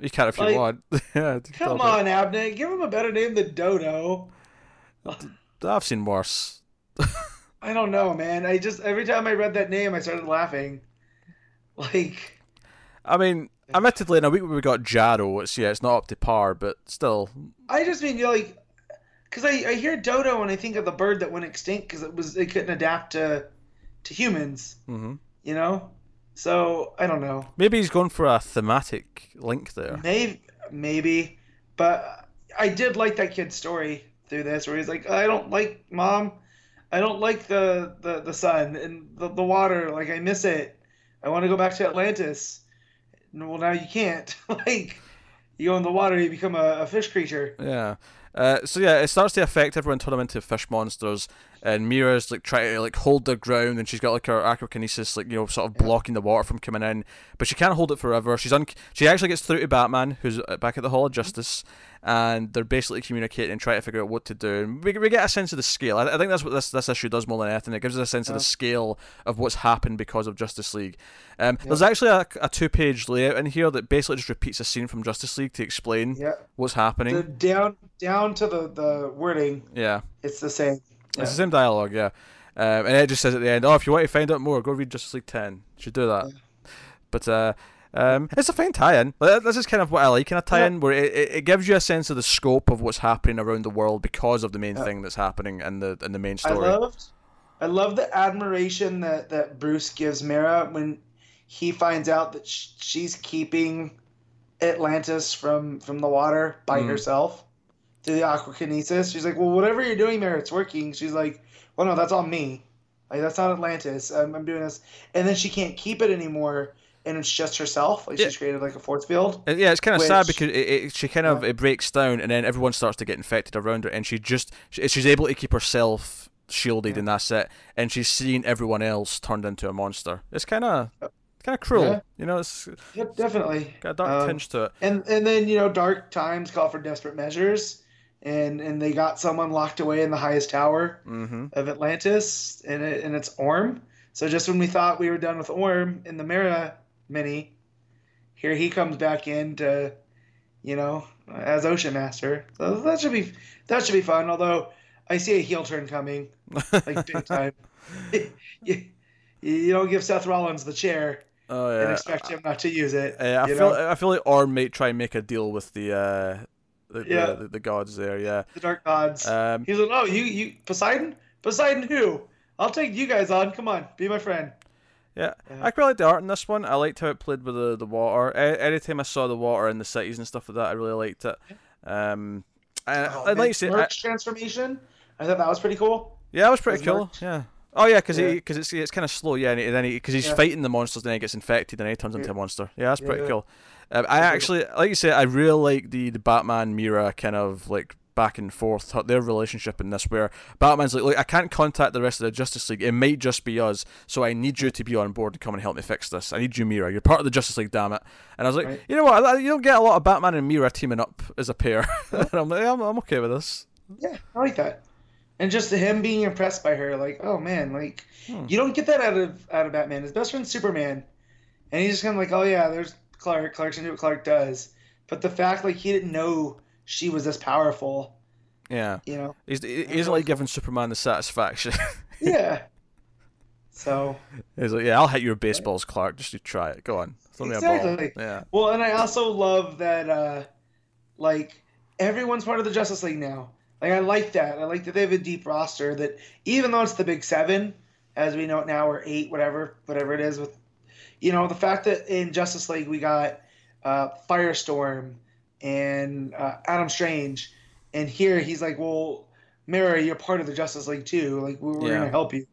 You can if you want. [LAUGHS] yeah, Come on, Abnett, give him a better name than Dodo. I've seen worse. [LAUGHS] I don't know, man. I just every time I read that name, I started laughing. Like, I mean, admittedly, in a week where we got Jaro, it's yeah, it's not up to par, but still, I just mean you know, like, because I, I hear dodo and I think of the bird that went extinct because it was it couldn't adapt to to humans, hmm you know. So I don't know. maybe he's going for a thematic link there. Maybe maybe, but I did like that kid's story through this where he's like, I don't like mom, I don't like the the, the sun and the, the water. Like I miss it. I want to go back to Atlantis. Well, now you can't. [LAUGHS] like you go in the water, you become a, a fish creature. Yeah. Uh, so yeah, it starts to affect everyone, turn them into fish monsters, and Mera's like trying to like hold their ground, and she's got like her aquakinesis, like you know, sort of blocking the water from coming in, but she can't hold it forever. She's un- she actually gets through to Batman, who's uh, back at the Hall of Justice, and they're basically communicating and trying to figure out what to do. And we, we get a sense of the scale. I, I think that's what this this issue does more than anything. It gives us a sense of the scale of what's happened because of Justice League. Um, There's actually a, a two page layout in here that basically just repeats a scene from Justice League to explain Yeah. what's happening. The down down to the the wording, Yeah, it's the same. It's the same dialogue. Yeah, um, and it just says at the end, "Oh, if you want to find out more, go read Justice League 10. You should do that." But uh, um, it's a fine tie-in. This is kind of what I like in a tie-in, where it, it, it gives you a sense of the scope of what's happening around the world because of the main Yeah. thing that's happening in the in the main story. I loved, I love the admiration that that Bruce gives Mara when he finds out that sh- she's keeping Atlantis from from the water by Mm. herself through the aquakinesis. She's like, "Well, whatever you're doing, Mara, it's working." She's like, "Well, no, that's on me. Like that's not Atlantis. I'm, I'm doing this." And then she can't keep it anymore, and it's just herself. Like Yeah. she's created like a force field. Uh, Yeah, it's kind of sad because it, it, she kind of Yeah. it breaks down, and then everyone starts to get infected around her, and she just she's able to keep herself shielded, Yeah. and that's it. And she's seeing everyone else turned into a monster. It's kind of kind of cruel, you know. It's Yep, definitely. got a dark Um, tinge to it. and and then you know dark times call for desperate measures and and they got someone locked away in the highest tower Mm-hmm. of atlantis and it and it's orm so just when we thought we were done with orm in the mera mini here he comes back in to you know as ocean master so that should be that should be fun although i see a heel turn coming like big [LAUGHS] time you, you don't give seth rollins the chair Oh and expect him not to use it Uh, I feel know? I feel like Orm might try and make a deal with the uh the, Yeah. the, the gods there. Yeah. the dark gods Um. He's like, oh, you, you, Poseidon? Poseidon who? I'll take you guys on. Come on, be my friend. Yeah, Yeah. I quite like the art in this one. I liked how it played with the, the water. Anytime I saw the water in the cities and stuff like that, I really liked it. Um, and Oh, I'd like to say, I, Murk transformation. I thought that was pretty cool. yeah, it was pretty cool. Murk. Yeah, Oh yeah, because Yeah. because it's it's kind of slow. Yeah, and, then he- because he's Yeah. fighting the monsters, then he gets infected, and he turns into a monster. Yeah, that's pretty Yeah. cool. Um, I actually, like you say, I really like the the Batman Mera kind of like back and forth their relationship in this, where Batman's like, look, I can't contact the rest of the Justice League. It might just be us, so I need you to be on board and come and help me fix this. I need you, Mera. You're part of the Justice League, damn it. And I was like, Right. you know what? You don't get a lot of Batman and Mera teaming up as a pair. [LAUGHS] and I'm like, I'm, I'm okay with this. Yeah, I like that. And just him being impressed by her, like, oh man, like Hmm. you don't get that out of out of Batman. His best friend's Superman, and he's just kind of like, oh yeah, there's Clark. Clark's gonna do what Clark does. But the fact, like, he didn't know she was this powerful, Yeah, you know? he's he he isn't like giving Superman the satisfaction. [LAUGHS] Yeah. So He's like, yeah, I'll hit your baseballs, Clark. Just to try it. Go on, throw me a Exactly. ball. Yeah, well, and I also love that, uh like, everyone's part of the Justice League now. Like, I like that. I like that they have a deep roster. That even though it's the Big Seven, as we know it now, or eight, whatever, whatever it is, with, you know, the fact that in Justice League we got uh, Firestorm and uh, Adam Strange, and here he's like, well, Mera, you're part of the Justice League too. Like, we- we're Yeah. gonna help you.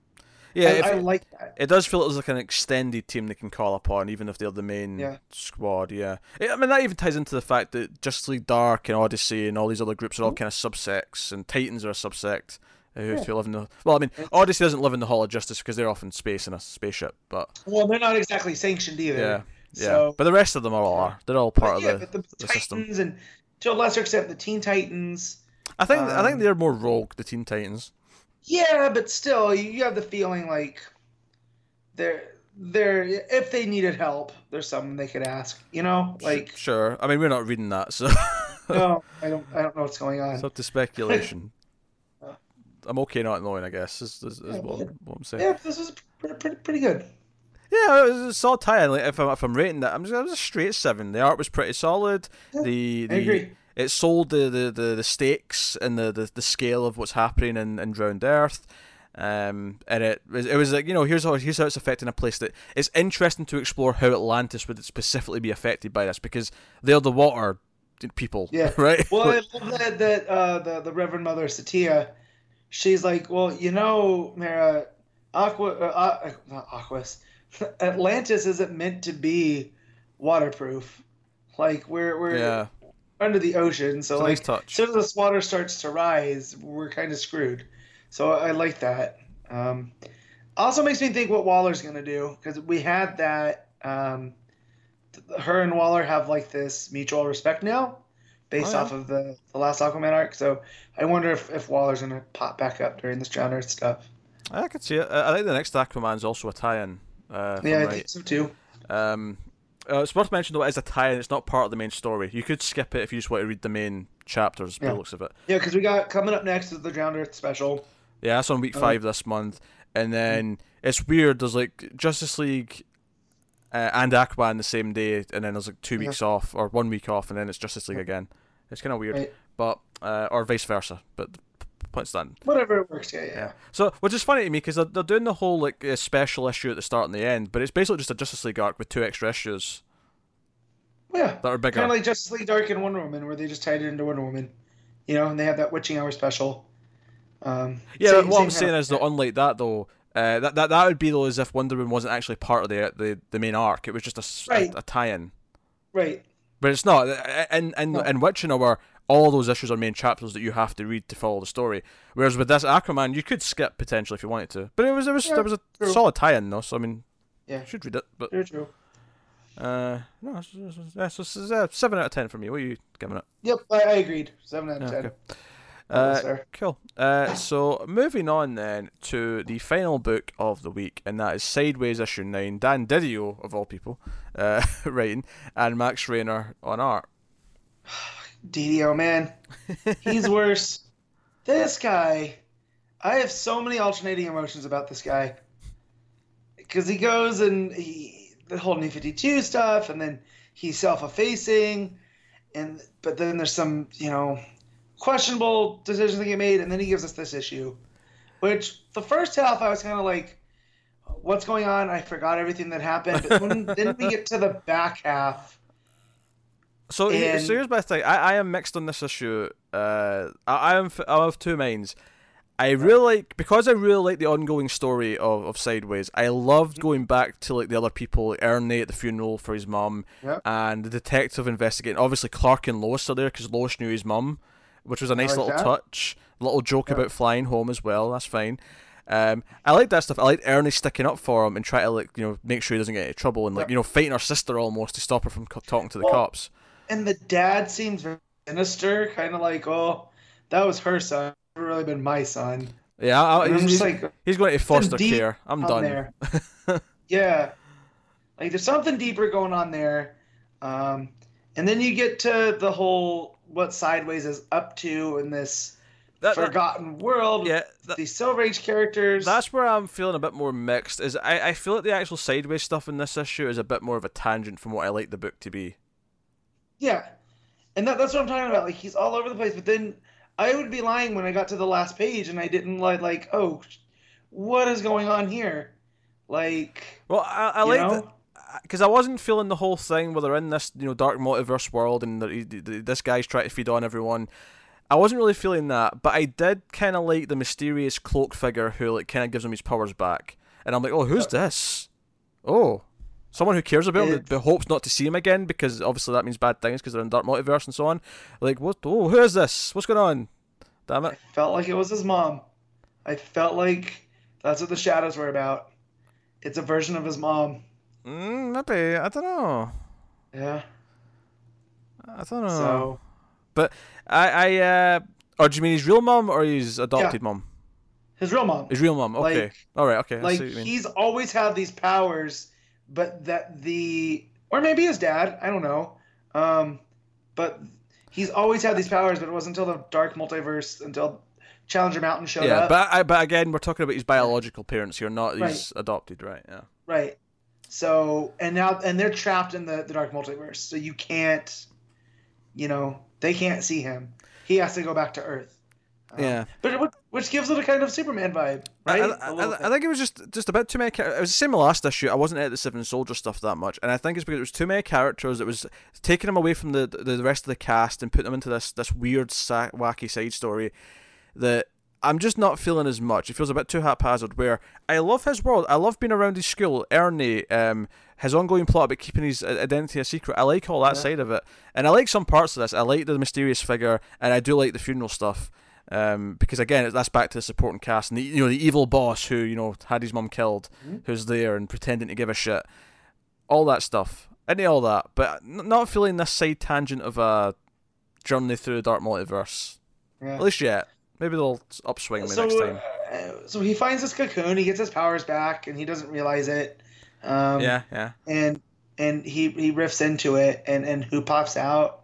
yeah. I, if, I like that. it does feel it's like an extended team they can call upon, even if they're the main Yeah. squad. Yeah, I mean that even ties into the fact that Justice League Dark and Odyssey and all these other groups are all kind of subsects, and Titans are a subsect. Uh, Who Yeah. who live in the well, I mean, Odyssey doesn't live in the Hall of Justice because they're off in space in a spaceship, but Well, they're not exactly sanctioned either. yeah, yeah. So, but the rest of them all are. They're all part yeah, of the, the, the Titans system. and to a lesser extent the Teen Titans. I think I think um, they're more rogue, the Teen Titans. Yeah, but still, you, you have the feeling like they're they're if they needed help, there's someone they could ask. You know, like Sure. I mean, we're not reading that, so no, [LAUGHS] I don't I don't know what's going on. it's up to speculation. I'm okay not knowing, I guess, is, is, is Yeah, what, what I'm saying. yeah, this is pretty pretty, pretty good. Yeah, it was a solid tie. Like, if I'm if I'm rating that, I'm just, it was a straight seven. The art was pretty solid. Yeah, the I agree. it sold the, the, the, the stakes and the, the, the scale of what's happening in, in Drowned Earth. Um, and it was it was like you know here's how here's how it's affecting a place that it's interesting to explore how Atlantis would specifically be affected by this because they're the water people, Yeah. [LAUGHS] right? Well, I love that that uh, the the Reverend Mother Satya, she's like, well, you know, Mara, Aqua, uh, uh, not Aquas, [LAUGHS] Atlantis isn't meant to be waterproof. Like we're we're yeah, under the ocean, so like nice touch. as soon as this water starts to rise, we're kind of screwed. So I like that. Um, also makes me think what Waller's gonna do because we had that. Um, her and Waller have like this mutual respect now, based Oh, yeah. off of the, the last Aquaman arc. So I wonder if, if Waller's gonna pop back up during this Drowned Earth stuff. I could see it. I think the next Aquaman's also a tie-in. Uh, yeah, I right. think so too. Um, uh, it's worth mentioning though, it is a tie-in. It's not part of the main story. You could skip it if you just want to read the main chapters. By Yeah. the looks of it. Yeah, because we got coming up next is the Drowned Earth special. Yeah, that's on week Oh. five this month, and then it's weird. There's like Justice League uh, and Aquaman the same day, and then there's like two Yeah. weeks off or one week off, and then it's Justice League again. It's kind of weird, Right. but uh, or vice versa. But the p- point stand. Whatever it works. Yeah, yeah. Yeah. So, which is funny to me because they're, they're doing the whole like uh, special issue at the start and the end, but it's basically just a Justice League arc with two extra issues Yeah. that are bigger. Kind of like Justice League Dark and Wonder Woman, where they just tied it into Wonder Woman. You know, and they have that witching hour special. Um, Yeah, same- what same I'm saying is though, unlike that though, uh, that, that that would be though as if Wonder Woman wasn't actually part of the the, the main arc. It was just a s- a, Right. a tie-in, right. But it's not. Uh, In in No. in Witching Hour, all those issues are main chapters that you have to read to follow the story. Whereas with this Aquaman, you could skip potentially if you wanted to. But it was it was Yeah, there was a true. solid tie-in though, so I mean, Yeah. should read it. But Very true. uh, no, it's, it's, it's, yeah, so it's, uh, seven out of ten for me. What are you giving it? Yep, I, I agreed. Seven out of Yeah, ten. okay. Uh. Cool. Uh, so moving on then to the final book of the week, and that is Sideways issue nine. Dan Didio of all people, uh, [LAUGHS] writing, and Max Raynor on art. [SIGHS] Didio, man, he's [LAUGHS] worse. This guy, I have so many alternating emotions about this guy. Because he goes and he the whole New Fifty Two stuff, and then he's self-effacing, and but then there's some you know questionable decisions that get made, and then he gives us this issue, which the first half I was kind of like, what's going on? I forgot everything that happened. But when [LAUGHS] then we get to the back half. So, he- so here's my thing. I, I am mixed on this issue. Uh, I, I am I'm of two minds. I really like because I really like the ongoing story of, of Sideways. I loved Mm-hmm. going back to like the other people, like Ernie at the funeral for his mum, Yep. and the detective investigating. Obviously, Clark and Lois are there because Lois knew his mum, which was a nice like little that. touch. Little joke Yep. about flying home as well. That's fine. Um, I like that stuff. I like Ernie sticking up for him and try to like you know make sure he doesn't get into trouble and like you know fighting her sister almost to stop her from co- talking to the Well, cops. And the dad seems very sinister, kind of like, oh, that was her son. Never really been my son. Yeah, I, he's, I'm just he's, like, he's going to foster care. I'm done. [LAUGHS] yeah, like there's something deeper going on there. Um, and then you get to the whole what Sideways is up to in this That- that- forgotten world. yeah, that- these Silver Age characters. That's where I'm feeling a bit more mixed. Is I, I feel like the actual sideways stuff in this issue is a bit more of a tangent from what I like the book to be. Yeah, and that, that's what I'm talking about. Like he's all over the place, but then I would be lying when I got to the last page and I didn't like like oh, what is going on here? Like Well, I, I like know? Because I wasn't feeling the whole thing where they're in this you know dark multiverse world and they're- he- th- this guy's trying to feed on everyone. I wasn't really feeling that, but I did kind of like the mysterious cloak figure who like kind of gives him his powers back, and I'm like, oh, who's this? Oh, someone who cares about him but hopes not to see him again because obviously that means bad things because they're in dark multiverse and so on. Like, what? Oh, who is this? What's going on? Damn I it! felt like it was his mom. I felt like that's what the shadows were about. It's a version of his mom. Mm, maybe I don't know. Yeah. I don't know. So but I, I, uh, or do you mean his real mom or his adopted mom? his real mom. His real mom. Okay. Like- All right. Okay. Like see what you mean. he's always had these powers, but that the or maybe his dad. I don't know. Um, but he's always had these powers, but it wasn't until the Dark Multiverse until Challenger Mountain showed Yeah, up. but I, but again, we're talking about his biological parents here, not his adopted, right? Yeah. Right. So and now and they're trapped in the, the dark multiverse. So you can't you know, they can't see him. He has to go back to Earth. Um, Yeah. But it, which gives it a kind of Superman vibe, right? I, I, I bit. think it was just just a bit too many. char- It was the same last issue. I wasn't at the Seven Soldier stuff that much, and I think it's because it was too many characters. It was taking them away from the the rest of the cast and putting them into this this weird, sa- wacky side story that I'm just not feeling as much. It feels a bit too haphazard. Where I love his world. I love being around his school. Ernie, um, his ongoing plot about keeping his uh, identity a secret. I like all that Yeah. side of it, and I like some parts of this. I like the mysterious figure, and I do like the funeral stuff. Um, because again, that's back to the supporting cast and the you know the evil boss who you know had his mum killed, Mhm. who's there and pretending to give a shit, all that stuff. any all that, but n- not feeling this side tangent of a journey through the dark multiverse. Yeah. At least yet. Maybe they'll upswing me so, next time. uh, so he finds this cocoon, he gets his powers back, and he doesn't realize it. Um, yeah, yeah. and and he he riffs into it and and who pops out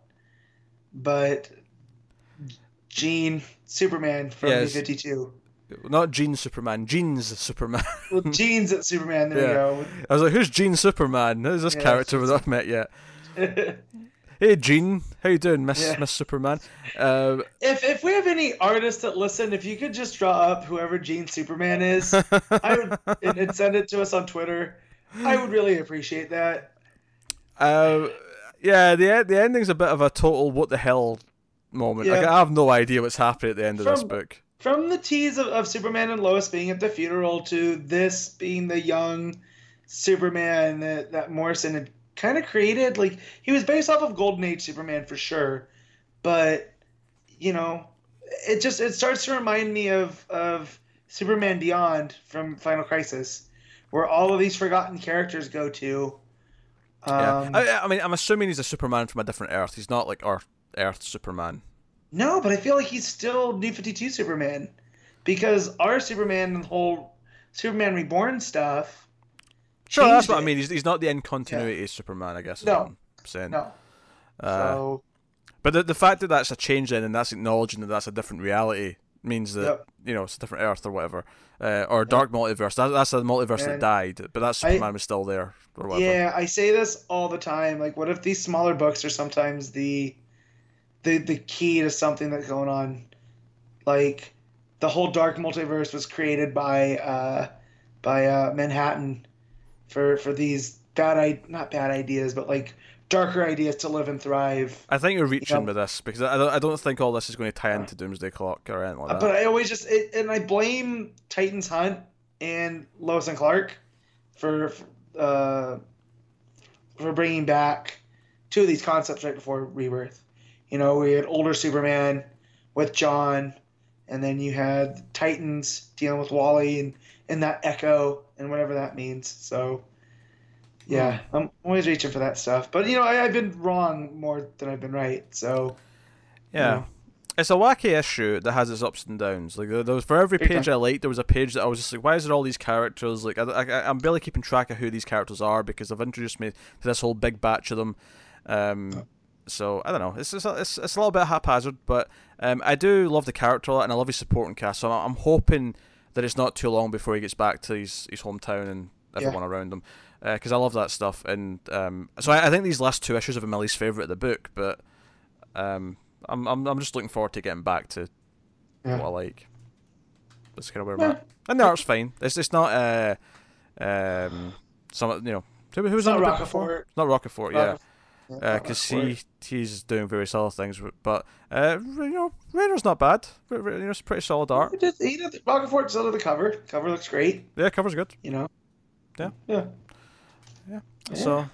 but Gene Superman from Yes. 52 Not Gene Superman, Gene's Superman. [LAUGHS] well Gene's at Superman there Yeah. We go. I was like, who's Gene Superman? Who's this Yeah, character we've not met yet? [LAUGHS] Hey Gene, how you doing, Miss Yeah. Miss Superman? Uh, if if we have any artists that listen if you could just draw up whoever Gene Superman is I would [LAUGHS] and, and send it to us on Twitter I would really appreciate that Uh, yeah, the the ending's a bit of a total what the hell moment. Like, Yeah. I have no idea what's happening at the end of this book. from the tease of, of Superman and Lois being at the funeral to this being the young Superman that, that Morrison had kind of created, like he was based off of Golden Age Superman for sure, but you know, it just it starts to remind me of of Superman Beyond from Final Crisis, where all of these forgotten characters go to. Yeah. Um, I, I mean, I'm assuming he's a Superman from a different Earth. He's not like our Earth Superman. No, but I feel like he's still New 52 Superman. Because our Superman and the whole Superman Reborn stuff. Sure, that's what I mean. He's, he's not the end continuity Superman, I guess. Is No. what I'm saying. No. Uh, so, But the, the fact that that's a change then, and that's acknowledging that that's a different reality means that Yep. you know it's a different Earth or whatever, uh, or dark multiverse. That, that's a multiverse that died, but that I- Superman was still there or whatever. yeah, I say this all the time. Like, what if these smaller books are sometimes the the the key to something that's going on? Like, the whole dark multiverse was created by uh, by uh, Manhattan for for these bad I not bad ideas, but like darker ideas to live and thrive. I think you're reaching You know- with this because I don't, I don't think all this is going to tie into Doomsday Clock or anything like that. But I always just it, and I blame Titans Hunt and Lois and Clark for uh, for bringing back two of these concepts right before Rebirth. You know, we had older Superman with John, and then you had Titans dealing with Wally and and that Echo and whatever that means. So. Yeah, I'm always reaching for that stuff, but you know I, I've been wrong more than I've been right. So Yeah. know. It's a wacky issue that has its ups and downs. Like there there was for every Big page time. I liked, there was a page that I was just like, why is there all these characters? Like I, I, I'm barely keeping track of who these characters are because they've introduced me to this whole big batch of them. Um, so I don't know. It's, it's a- it's it's a little bit haphazard, but um, I do love the character a lot, and I love his supporting cast. So I'm, I'm hoping that it's not too long before he gets back to his his hometown and everyone around him, because I love that stuff. And um, so I, I think these last two issues have been my least favorite of the book, but um, I'm I'm I'm just looking forward to getting back to Yeah. what I like. That's kind of where I'm at. And the art's fine. It's it's not uh um some you know who, who was on not the book before? Rocafort. Not Rocafort, yeah. Yeah, Because Rocafort. he he's doing various other things, but uh, you know, Raynor's not bad. You know, it's pretty solid art. He did, he did, Rocafort still did the cover. Cover looks great, Yeah, cover's good. you know. Yeah. Yeah. Yeah. Yeah. So,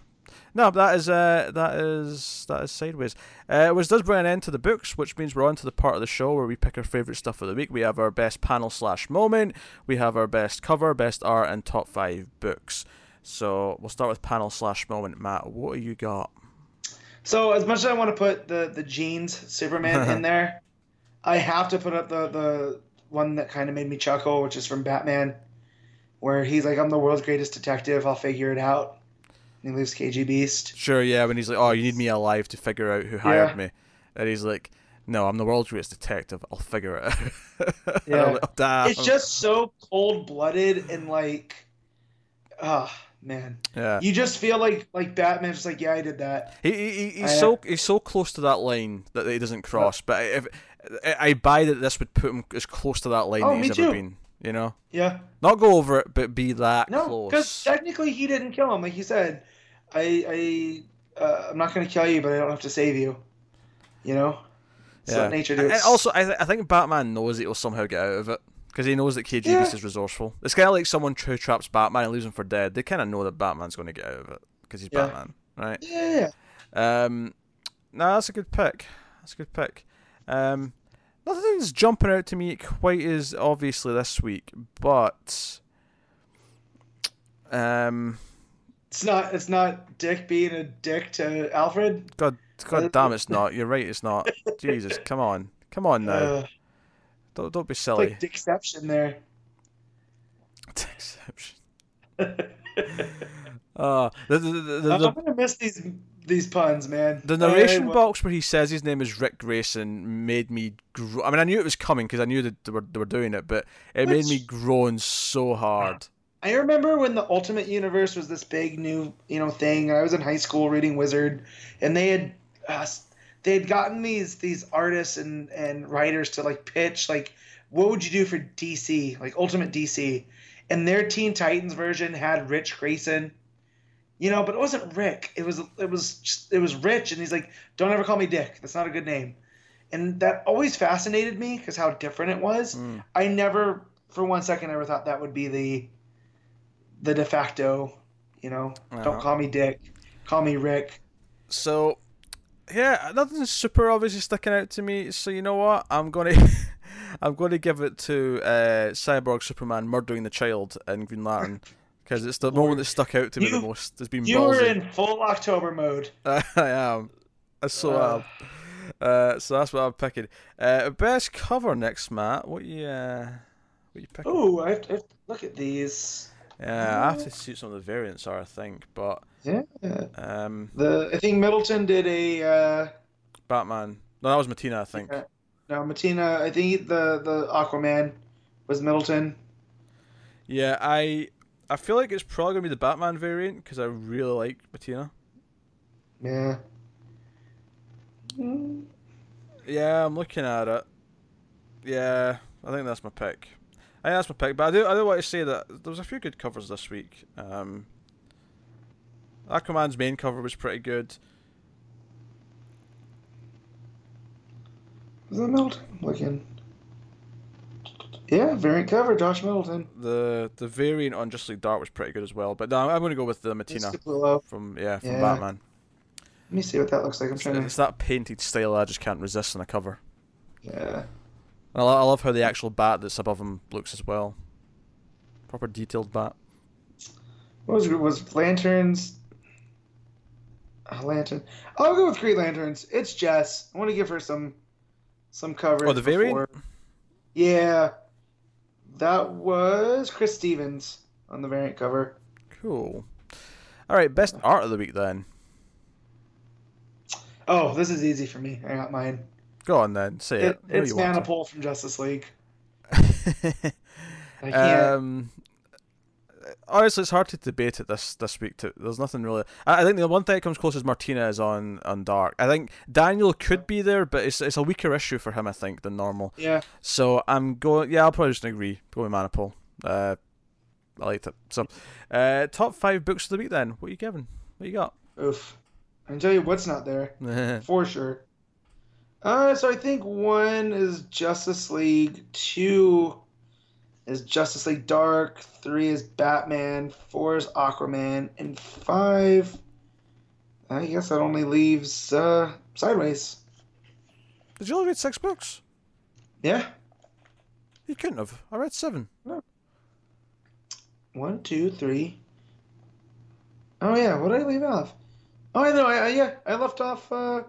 no, that is uh, that is that is sideways. Uh, which does bring an end to the books, which means we're on to the part of the show where we pick our favorite stuff of the week. We have our best panel slash moment. We have our best cover, best art, and top five books. So we'll start with panel slash moment. Matt, what have you got? So as much as I want to put the the jeans Superman in [LAUGHS] there, I have to put up the the one that kind of made me chuckle, which is from Batman, where he's like, "I'm the world's greatest detective. I'll figure it out." And he leaves KG Beast. Sure, yeah. When he's like, "Oh, you need me alive to figure out who hired Yeah. me," and he's like, "No, I'm the world's greatest detective. I'll figure it out." [LAUGHS] Yeah. Like, "Oh. It's just so cold blooded and like, ah man, yeah. you just feel like like Batman's just like, "Yeah, I did that." He, he, he- he's I- so he's so close to that line that he doesn't cross. But if I buy that this would put him as close to that line Oh, that he's ever too. been. You know, Yeah. not go over it, but be that No, because technically he didn't kill him. Like you said, I, I, uh, I'm not going to kill you, but I don't have to save you. You know, it's Yeah. nature And does. also, I, th- I think Batman knows that he'll somehow get out of it because he knows that KG Yeah. Is resourceful. It's kind of like someone who traps Batman and leaves him for dead. They kind of know that Batman's going to get out of it because he's Yeah. Batman, right? yeah, yeah. Um, no, that's a good pick. That's a good pick. Um, nothing's jumping out to me quite as obviously this week, but um, It's not. It's not Dick being a dick to Alfred. God, God damn, it's not. You're right, it's not. Jesus, come on, come on now. Uh, Don't don't be it's silly. like Dickception there. Exception. Uh, the, the, the, the, I'm gonna miss these these puns, man. the narration will. box where he says his name is Rick Grayson made me. Gro- I mean, I knew it was coming because I knew that they were they were doing it, but it made me groan so hard. I remember when the Ultimate Universe was this big new, you know, thing. I was in high school reading Wizard, and they had uh, they had gotten these these artists and and writers to like pitch like, what would you do for DC, like Ultimate DC, and their Teen Titans version had Rich Grayson, you know, but it wasn't Rick. It was it was just, it was Rich, and he's like, don't ever call me Dick. That's not a good name, and that always fascinated me because how different it was. Mm. I never, for one second, ever thought that would be the the de facto. You know, Uh-huh. don't call me Dick, call me Rick. So, yeah, nothing's super obviously sticking out to me. So you know what? I'm gonna, [LAUGHS] I'm gonna give it to uh, Cyborg Superman murdering the child in Green Lantern [LAUGHS] because it's the moment that stuck out to me the most. It's been You were in full October mode. [LAUGHS] I am. I so Uh. am. Uh, so that's what I'm picking. Uh, best cover next, Matt. What you, uh, what you picking? Oh, I have to, I have to look at these. Yeah, I have to see what some of the variants are, I think. But Yeah, um, the I think Middleton did a. Uh, Batman. No, that was Mattina, I think. No, Mattina. I think the the Aquaman was Middleton. Yeah, I I feel like it's probably gonna be the Batman variant because I really like Mattina. Yeah. Mm, Yeah, I'm looking at it. Yeah, I think that's my pick. I think that's my pick, but I do I do want to say that there was a few good covers this week. Um, that command's main cover was pretty good. Is that Middleton looking? Yeah, variant cover, Josh Middleton. The the variant on Justly Dark was pretty good as well, but no, I'm going to go with the Mattina from yeah from yeah. Batman. Let me see what that looks like. I'm it's, trying. It's to... that painted style I just can't resist on a cover. Yeah. And I, love how the actual bat that's above him looks as well. Proper detailed bat. What was was lanterns, Lantern. I'll go with Green Lanterns. It's Jess. I want to give her some some coverage. Oh, the variant? before- Yeah, that was Chris Stevens on the variant cover. Cool. All right, best art of the week then. Oh, this is easy for me. I got mine. Go on then, say it. It, it's. Manapul from Justice League. [LAUGHS] I can't. um, honestly, it's hard to debate it this this week. To, there's nothing really. I, I think the one thing that comes close is Martina is on on Dark. I think Daniel could be there, but it's it's a weaker issue for him, I think, than normal. yeah. So I'm going. Yeah, I'll probably just agree. Go with Manapul. Uh, I liked it. So, uh, top five books of the week then. What are you giving? What you got? Oof. I can tell you what's not there [LAUGHS] for sure. Uh, so I think one is Justice League, two is Justice League Dark, three is Batman, four is Aquaman, and five. I guess that only leaves uh, Sideways. Did you only read six books? Yeah. You couldn't have. I read seven. One, two, three. Oh yeah, what did I leave off? Oh, I know. I, I yeah, I left off uh,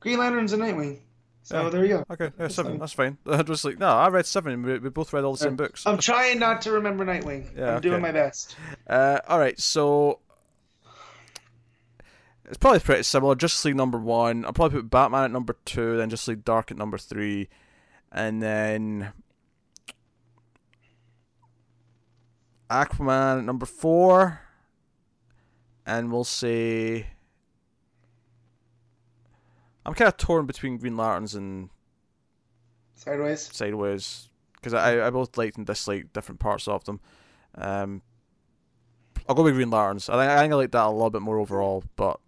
Green Lanterns and Nightwing. So Yeah. there you go. Okay, yeah, seven. That's fine. [LAUGHS] I was like, no, I read seven. We, we both read all the same books. I'm trying not to remember Nightwing. Yeah, I'm doing my best. Uh, all right, so it's probably pretty similar. Justice League number one. I'll probably put Batman at number two, then Justice League Dark at number three, and then Aquaman at number four, and we'll say I'm kind of torn between Green Lanterns and Sideways. Sideways because I I both liked and disliked different parts of them. Um, I'll go with Green Lanterns. I think I think I like that a little bit more overall, but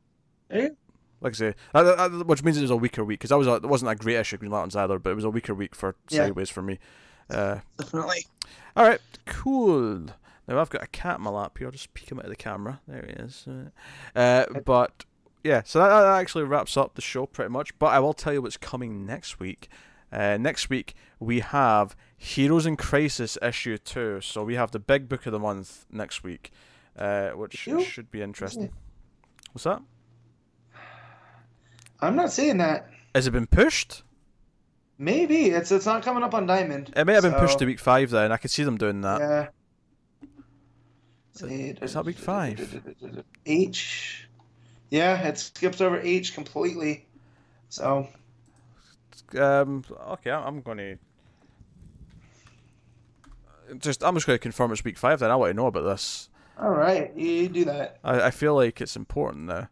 Yeah. like I say, that- that- which means it was a weaker week because that was a, it wasn't a great issue of Green Lanterns either, but it was a weaker week for Yeah. Sideways for me. Uh, Definitely. all right, cool. Now I've got a cat in my lap here. I'll just peek him out of the camera. There he is. Uh, but yeah, so that, that actually wraps up the show pretty much. But I will tell you what's coming next week. Uh, next week we have Heroes in Crisis issue two. So we have the big book of the month next week, uh, which You? should be interesting. What's that? I'm not seeing that. Has it been pushed? Maybe it's it's not coming up on Diamond. It may have been pushed to week five then. I could see them doing that. Yeah. Is that week five? H. Yeah, it skips over H completely. So Um, okay, I'm going to just. I'm just going to confirm it's week five. Then I want to know about this. all right, you do that. I, I feel like it's important now.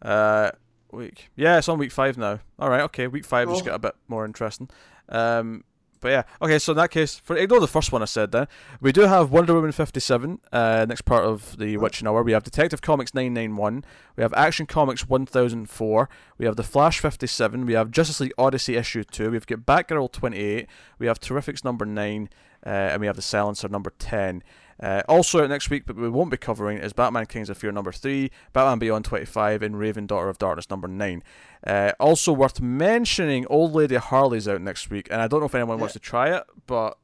Uh, week. Yeah, it's on week five now. All right, okay. Week five just Cool. got a bit more interesting. Um, but yeah, okay. So in that case, for ignore the first one I said. Then we do have Wonder Woman fifty seven. Uh, next part of the Witching Hour. We have Detective Comics nine nine one. We have Action Comics one thousand four. We have the Flash fifty seven. We have Justice League Odyssey issue two. We've got Batgirl twenty eight. We have Terrifics number nine. Uh, and we have the Silencer number ten. Uh, also out next week, but we won't be covering, is Batman Kings of Fear number 3, Batman Beyond 25, and Raven Daughter of Darkness number 9. Uh, also worth mentioning, Old Lady Harley's out next week, and I don't know if anyone wants to try it, but.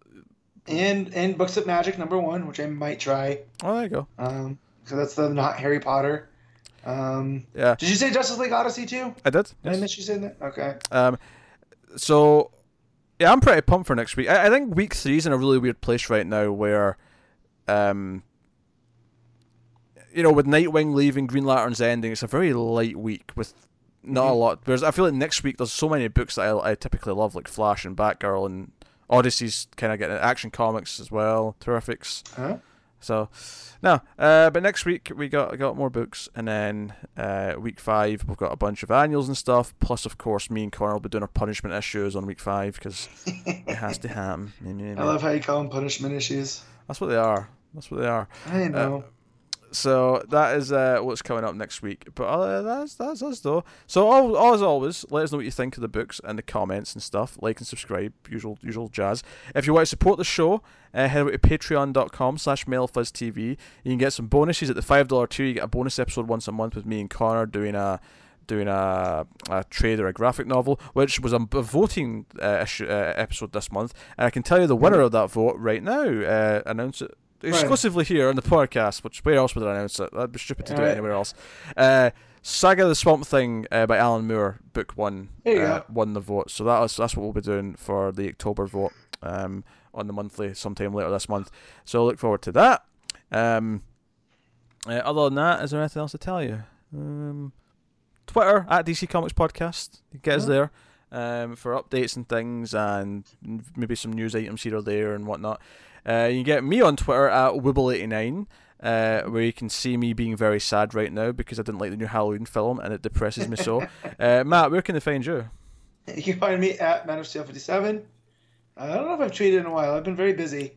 And and Books of Magic number one, which I might try. Oh, there you go. Um, so that's the not Harry Potter. Um, Yeah, did you say Justice League Odyssey too? I did. Did I miss you saying that? Okay. Um, so, yeah, I'm pretty pumped for next week. I, I think week three's in a really weird place right now where, um, you know, with Nightwing leaving, Green Lantern's ending, it's a very light week with not a Mhm. lot. Whereas I feel like next week there's so many books that I, I typically love, like Flash and Batgirl and Odyssey's kind of getting Action Comics as well, Terrifics. Huh? So, no, uh, but next week we got got more books, and then uh, week five we've got a bunch of annuals and stuff. Plus, of course, me and Connor will be doing our punishment issues on week five because it has to happen. [LAUGHS] I love how you call them punishment issues. That's what they are. That's what they are. I know. So that is uh, what's coming up next week. But uh, that's that's us though. So all, all, as always, let us know what you think of the books and the comments and stuff. Like and subscribe, usual usual jazz. If you want to support the show, uh, head over to patreon.com slash TV. You can get some bonuses at the five dollar tier. You get a bonus episode once a month with me and Connor doing a doing a, a trade or a graphic novel, which was a, a voting uh, issue, uh, episode this month. And I can tell you the winner of that vote right now. Uh, announce it exclusively right. here on the podcast. Which where else would I announce it? That'd be stupid to do it anywhere else. Uh, Saga the Swamp Thing uh, by Alan Moore, book one, uh, won the vote. So that was that's what we'll be doing for the October vote um, on the monthly sometime later this month. So I look forward to that. Um, other than that, is there anything else to tell you? Um, Twitter at DC Comics Podcast. You get us there um, for updates and things, and maybe some news items here or there and whatnot. Uh, you can get me on Twitter at Wibble89. Uh, where you can see me being very sad right now because I didn't like the new Halloween film and it depresses me so. [LAUGHS] Uh, Matt, where can they find you? You can find me at Man of Steel 57. I don't know if I've tweeted in a while. I've been very busy.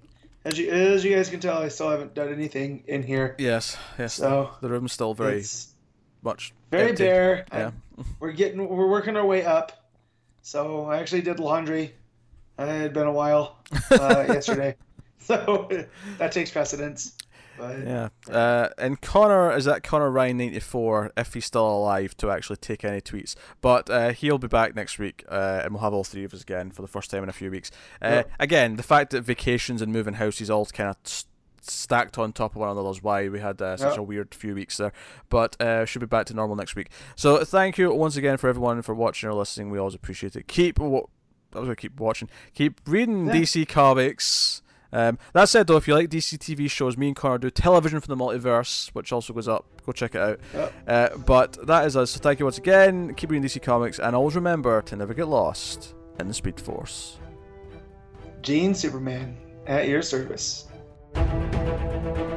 As you, as you guys can tell, I still haven't done anything in here. Yes, yes. So the room's still very much very empty. bare. Yeah. [LAUGHS] we're getting we're working our way up. So I actually did laundry. It had been a while uh, [LAUGHS] yesterday, so [LAUGHS] that takes precedence. But, yeah. Uh, and Connor is that Connor Ryan ninety four if he's still alive to actually take any tweets. But uh, he'll be back next week, uh, and we'll have all three of us again for the first time in a few weeks. Uh, yep. Again, the fact that vacations and moving houses all kind of st- stacked on top of one another is why we had uh, such yep. a weird few weeks there. But uh, should be back to normal next week. So thank you once again for everyone for watching or listening. We always appreciate it. Keep what I was gonna keep watching. Keep reading yeah. DC comics. Um, that said, though, if you like DC TV shows, me and Connor do television from the multiverse, which also goes up. Go check it out. Yep. Uh, but that is us. So thank you once again. Keep reading DC comics, and always remember to never get lost in the Speed Force. Gene Superman at your service. Thank you.